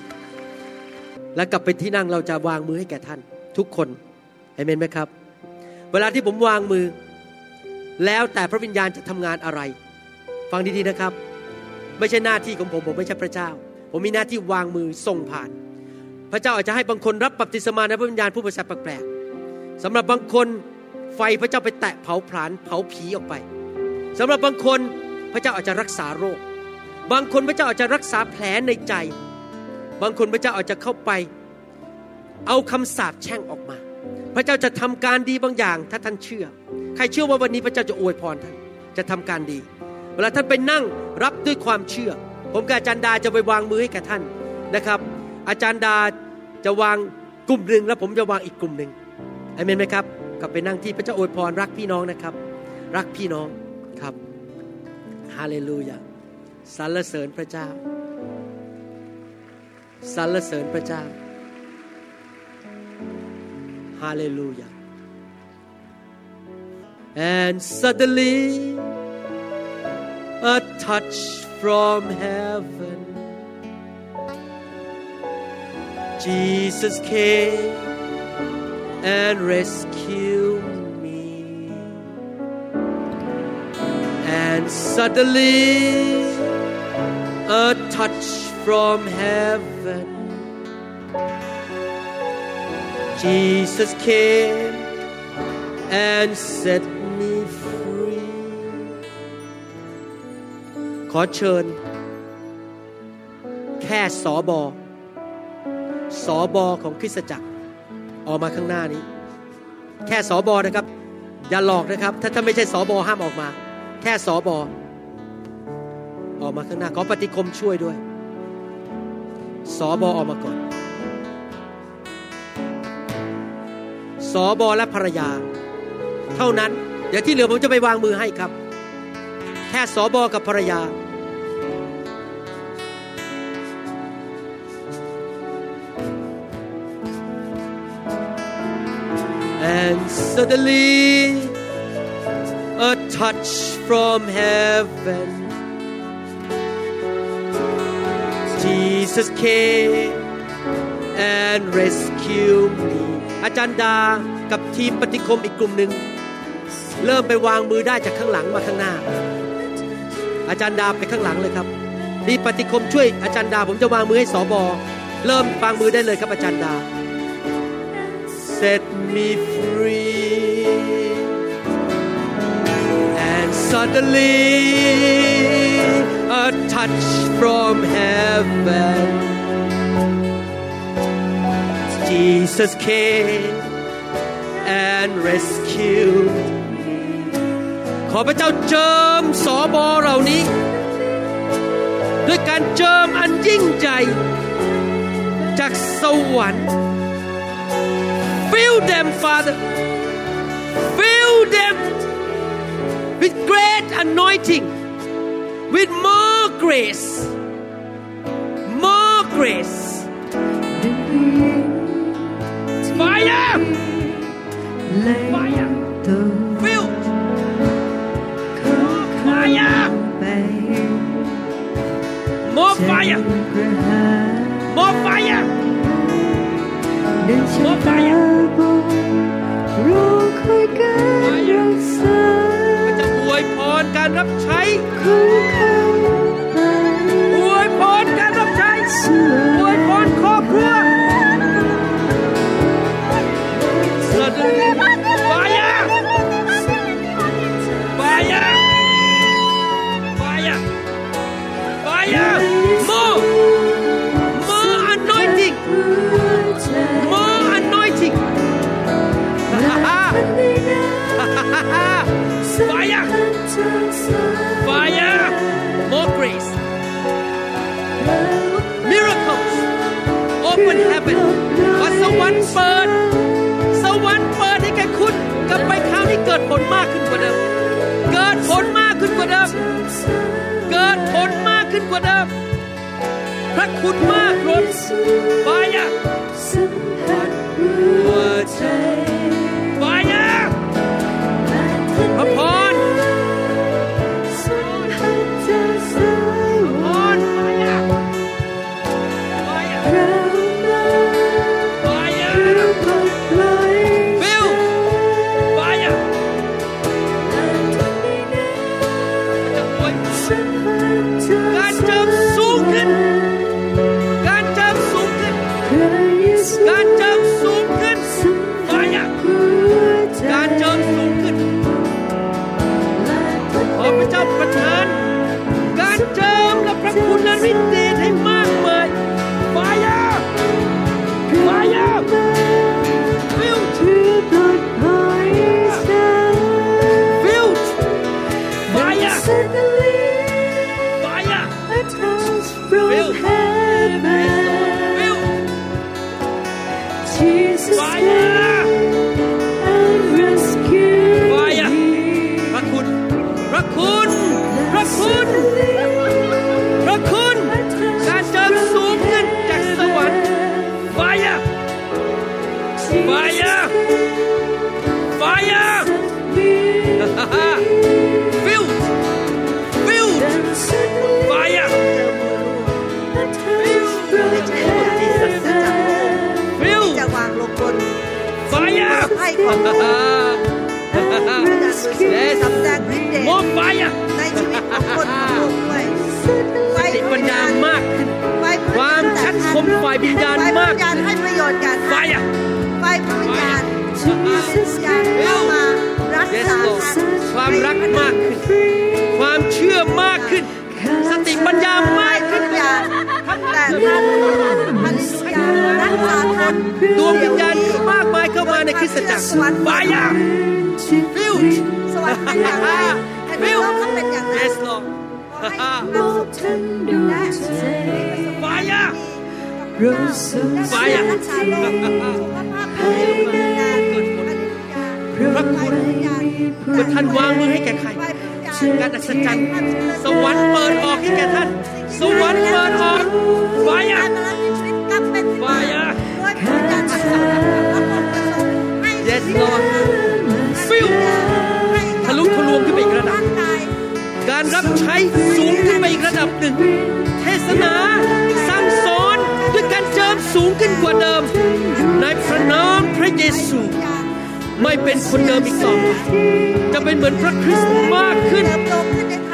และกลับไปที่นั่งเราจะวางมือให้แก่ท่าน ทุกคนเอเมนไหมครับ เวลาที่ผมวางมือ แล้วแต่พระวิญญาณจะทำงานอะไร ฟังดีๆนะครับ ไม่ใช่หน้าที่ของผมผมไม่ใช่พระเจ้า ผมมีหน้าที่วางมือส่งผ่าน พระเจ้าอาจจะให้บางคนรับบัพติศมาในพระวิญญาณผู้ประเสริฐแปลกๆสำหรับบางคนไฟพระเจ้าไปแตะเผาผลาญเผาผีออกไปสำหรับบางคนพระเจ้าอาจจะรักษาโรค บางคนพระเจ้าอาจจะรักษาแผลในใจ บางคนพระเจ้าอาจจะเข้าไป เอาคำสาปแช่งออกมา พระเจ้าจะทำการดีบางอย่าง ถ้าท่านเชื่อ ใครเชื่อว่าวันนี้พระเจ้าจะอวยพรท่าน จะทำการดี เวลาท่านไปนั่งรับด้วยความเชื่อ ผมกับอาจารย์ดาจะไปวางมือให้กับท่านนะครับ อาจารย์ดาจะวางกลุ่มหนึ่งแล้วผมจะวางอีกกลุ่มหนึ่งอเมนไหมครับกลับไปนั่งที่พระเจ้าอวยพรรักพี่น้องนะครับ รักพี่น้องครับฮาเลลูยาสรรเสริญพระเจ้าสรรเสริญพระเจ้า Hallelujah. And suddenly, a touch from heaven. Jesus came and rescued me. And suddenly, a touch from heaven. Jesus came and set me free ขอเชิญ แค่สอบอสอบอของคริสตจักร ออกมาข้างหน้านี้ แค่สอบอนะครับ อย่าหลอกนะครับ ถ้าท่านไม่ใช่สอบอห้ามออกมา แค่สอบอออกมาข้างหน้า ขอปฏิคมช่วยด้วยสอบอออกมาก่อน สอบอและภรรยา เท่านั้น เดี๋ยวที่เหลือผมจะไปวางมือให้ครับ แค่สอบอกับภรรยา And suddenly a touch from heaven Jesus came and rescued me อาจารย์ดากับทีมปฏิคมอีกกลุ่มหนึ่งเริ่มไปวางมือได้จากข้างหลังมาข้างหน้า อาจารย์ดาไปข้างหลังเลยครับนี่ปฏิคมช่วยอาจารย์ดาผมจะวางมือให้สอบอเริ่มวางมือได้เลยครับอาจารย์ดา set me free and suddenly a touch from heaven Jesus came and rescued me ขอพระเจ้าเจิมสอบอเหล่านี้ ด้วยการเจิมอันยิ่งใหญ่จากสวรรค์ Fill them Father Fill them with great anointing with more grace more grace Fire Fire. ตัว Filled. ของ Fire. ไป More fire. กระหาย More fire. เดินชะตาบนรอคอยการรักษาจะอวยพรการรับใช้ของเขาไปอวยพรการรับใช้ ลมากขึ้นกว่าเดิม เกิดผลมากขึ้นกว่าเดิม เกิดผลมากขึ้นกว่าเดิม พระคุณมากล้นไฟอะ อวยสัมผัสจากการเจิมสูงขึ้น yes มอบไฟอะในชีวิตของคนของพระองค์ด้วยไฟปัญญามากขึ้นความชัดคมฝ่ายวิญญาณไฟพระมากให้ประโยชน์ก่ไฟท่านอะไฟพระวิญญาณไฟพระวิญญาณเข้ามารักษาความรักมากขึ้น ความเชื่อมากขึ้น สติปัญญามากขึ้นแต่ท่านพันธิยารักษาท่านดวงวิญญาณ ในคริสตจักรไฟอะฟิลสวรรค์เป็นอย่างไรให้พี่น้องเขาเป็นอย่างนั้น yes Lord ขอให้ความสุขและไฟอะรู้สึกไฟอะรักษาโรคสุขภาพภายในงานพระคุณเมื่อท่านวางมือให้แก่ใครการอัศจรรย์สวรรค์เปิดออกให้แก่ท่าน สวรรค์เปิดออกไฟอะไ Yes Lord ฟิลทะลุทะลวงขึ้นไปอีกระดับ การรับใช้สูงขึ้นไปอีกระดับหนึ่ง เทศนาสั่งสอนด้วยการเจิมสูงขึ้นกว่าเดิม ในพระนามพระเยซู ไม่เป็นคนเดิมอีกต่อไปจะเป็นเหมือนพระคริสต์มากขึ้น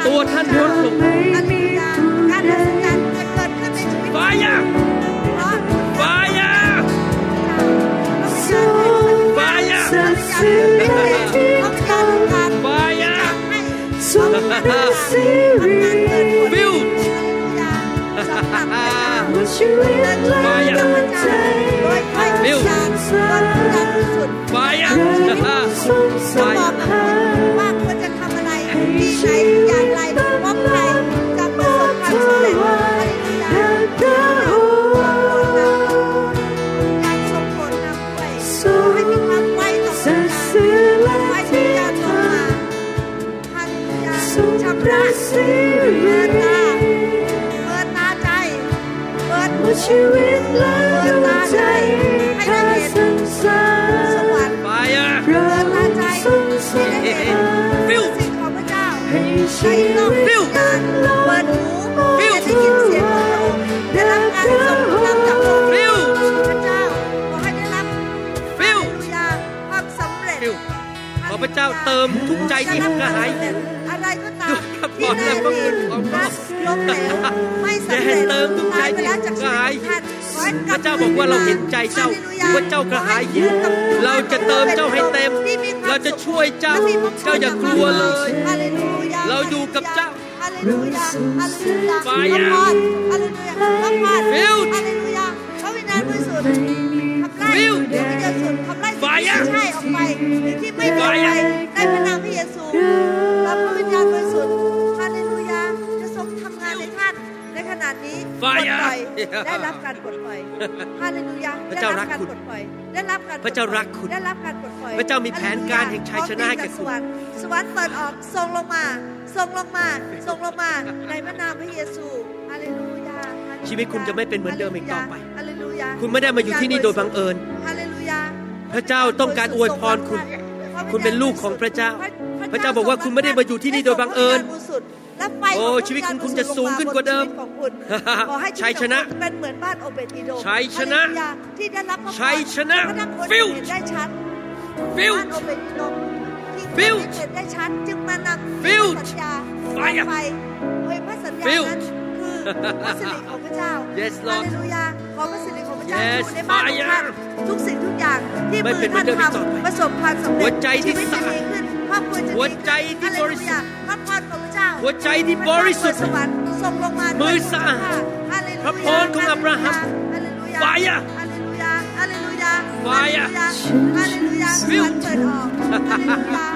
ตัวท่านลดลงการอัศจรรย์จะเกิดขึ้นในชีวิต ไฟอะ สุดาสิริ ฟิล ว่าชีวิตและดวงใจ ฟิล ไฟอะ ทรงสอบหา ว่าควรจะทำอะไรที่ไห ชีวิตและหัวใจใหเธอสันสานเราสรรเสริญฟิวสิ่งของพระเจ้าให้ชีวิตนั้นเราเปิดหูฟิวได้ยินเสียงของเราได้รับการส่งนำจากพระองค์ฟิวพระเจ้าขอให้ได้รับฟิวความสำเร็จขอพระเจ้าเติมทุกใจที่กระหายอะไรก็ตามที่ได้ ล้มเหลวไม่สำเร็จให้เติมทุกใจตายไปแล้วจากชีวิตของท่านขอให้กพลัระเจ้าบอกว่าเราเห็นใจเจ้าฮลลูยว่าเจ้ากระหายหิวเราจะเติมเจ้าให้เต็มที่มีควเราจะช่วยเจ้าและมีพระพรเจ้าอย่ากลัวเลยฮาเลลูยาเราอยู่กับเจ้าฮาเลลูยาฮาเลลูยาไฟอะพระพรฮาเลลูยาพระพรฟิลฮาเลลูยาพระวิญญาณบริสุทธิ์ขับไล่ฟิลพระวิญญาณบริสุทธิ์ขับไล่สิ่งไฟที่อะไม่ใช่ออกไปสิ่งที่ไม่ดีออกไฟไปอะในพระนามพระเยซูรับพระวิญ ในขณะนี้ปไฟลดอะปล่อยได้รับการปลดปล่อยฮาเลลูยาพระเจ้ารักได้คุณปลดปล่อยได้รับการปลดปล่อยพระเจ้ารักคุณได้รับการปลดปล่อย พระเจ้ามีแผนการแห่งชัยชนะให้แก่คุณสวรรค์สวรรค์เปิดออกส่งลงมาส่งลงมาส่งลงมาในพระนามพระเยซูฮาเลลูยาฮาเลลูยาชีวิตคุณจะไม่เป็นเหมือนเดิมอีกต่อไปฮาเลลูยาคุณไม่ได้มาอยู่ที่นี่โดยบังเอิญฮาเลลูยาพระเจ้าต้องการอวยพรคุณ คุณเป็นลูกของพระเจ้า พระเจ้าบอกว่าคุณไม่ได้มาอยู่ที่นี่โดยบังเอิญ และไฟโอ้ของพระชีวิตคุณเจ้คุณจะสูงขึ้นกว่าเดิมบนชีวิตของคุณขอให้ชีวิตชัยชนะของคุณเป็นเหมือนบ้านโอเบดอีโดมชัยชนะฮาเลลูยาที่ได้รับพระพรชัยชนะพระนครฟิลเห็นได้ชัดฟิลบ้านโอเบดอีโดมที่ฟิลเห็นได้ชัดจึงมานำฟิลสัญญาไฟอะไฟเฮ้ยพระสัญญาฟิลนั้นคือพระสิริของพระเจ้า Yes ฮา Lord เลลูยาขอพระสิริของพระเจ้า Yes อยู่ในบ้านของท่าน Fire ทุกสิ่งทุกอย่างที่ไม่มืเป็อนเหมืท่าอนนเดิมอีกต่อทำไปประสบความสำเร็จหัวใจที่ชีวิตสะจะอาดดีขึ้น ครอบครัวจะดีหัวใจที่ฮาเลบลูริสุทธิ์ยาพระพรของพระเจ้าหัวใจที่บริสุทธิ์พะเจ้าเปิดสวรรค์ส่งลงมามือด้วยสะอาดฮาเลลูยาพระพรของอับราฮัมฮาเลลูยาไฟอะฮาเลลูยาฮาเลลูยาไฟอะฮาเลลูยาสฟิวลรรค์เปิดออกฮาเลลูยา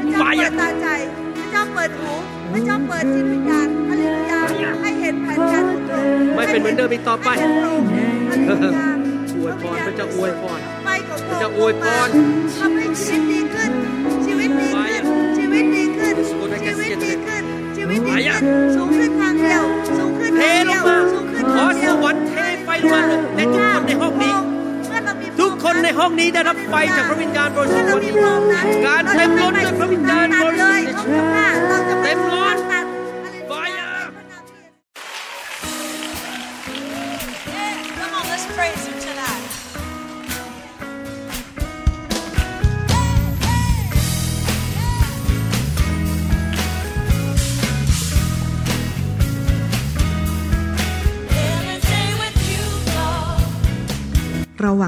พระไฟเจ้าอะเปิดตาใจพระเจ้าเปิดหูพระเจ้าเปิดจิตวิญญาณฮาเลลูยาให้เห็นแผนการของพระองค์ไม่เป็นเหมือนเดิมอีกต่อไปให้เห็นพระองค์ฮาเลลูยาอ วยพรพระเจ้าอวยพรไฟของพพระระองเจ้าค์อวยพรทำให้ชีวิตดีขึ้น ชีวิตดีขึ้น ชีวิตดีขึ้น ชีวิตดีขึ้น ชีวิตดีขึ้น สูงขึ้นทางเดียว สูงขึ้นเททางลเดีงยวมาสูงขึ้นขอทางสเดียววรรค์เทไฟลงมาในทุกคนในห้องนี้เมื่อเรามีทุกคนในห้องนี้ได้รับไฟจากพระวิญญาณบริสุทธิ์เมื่อวันเรานี้มีพระองค์นั้นการเต็มล้นด้วยพระวิญญาณบริสุทธิ์ตัดเลยเราจะเต็มล้น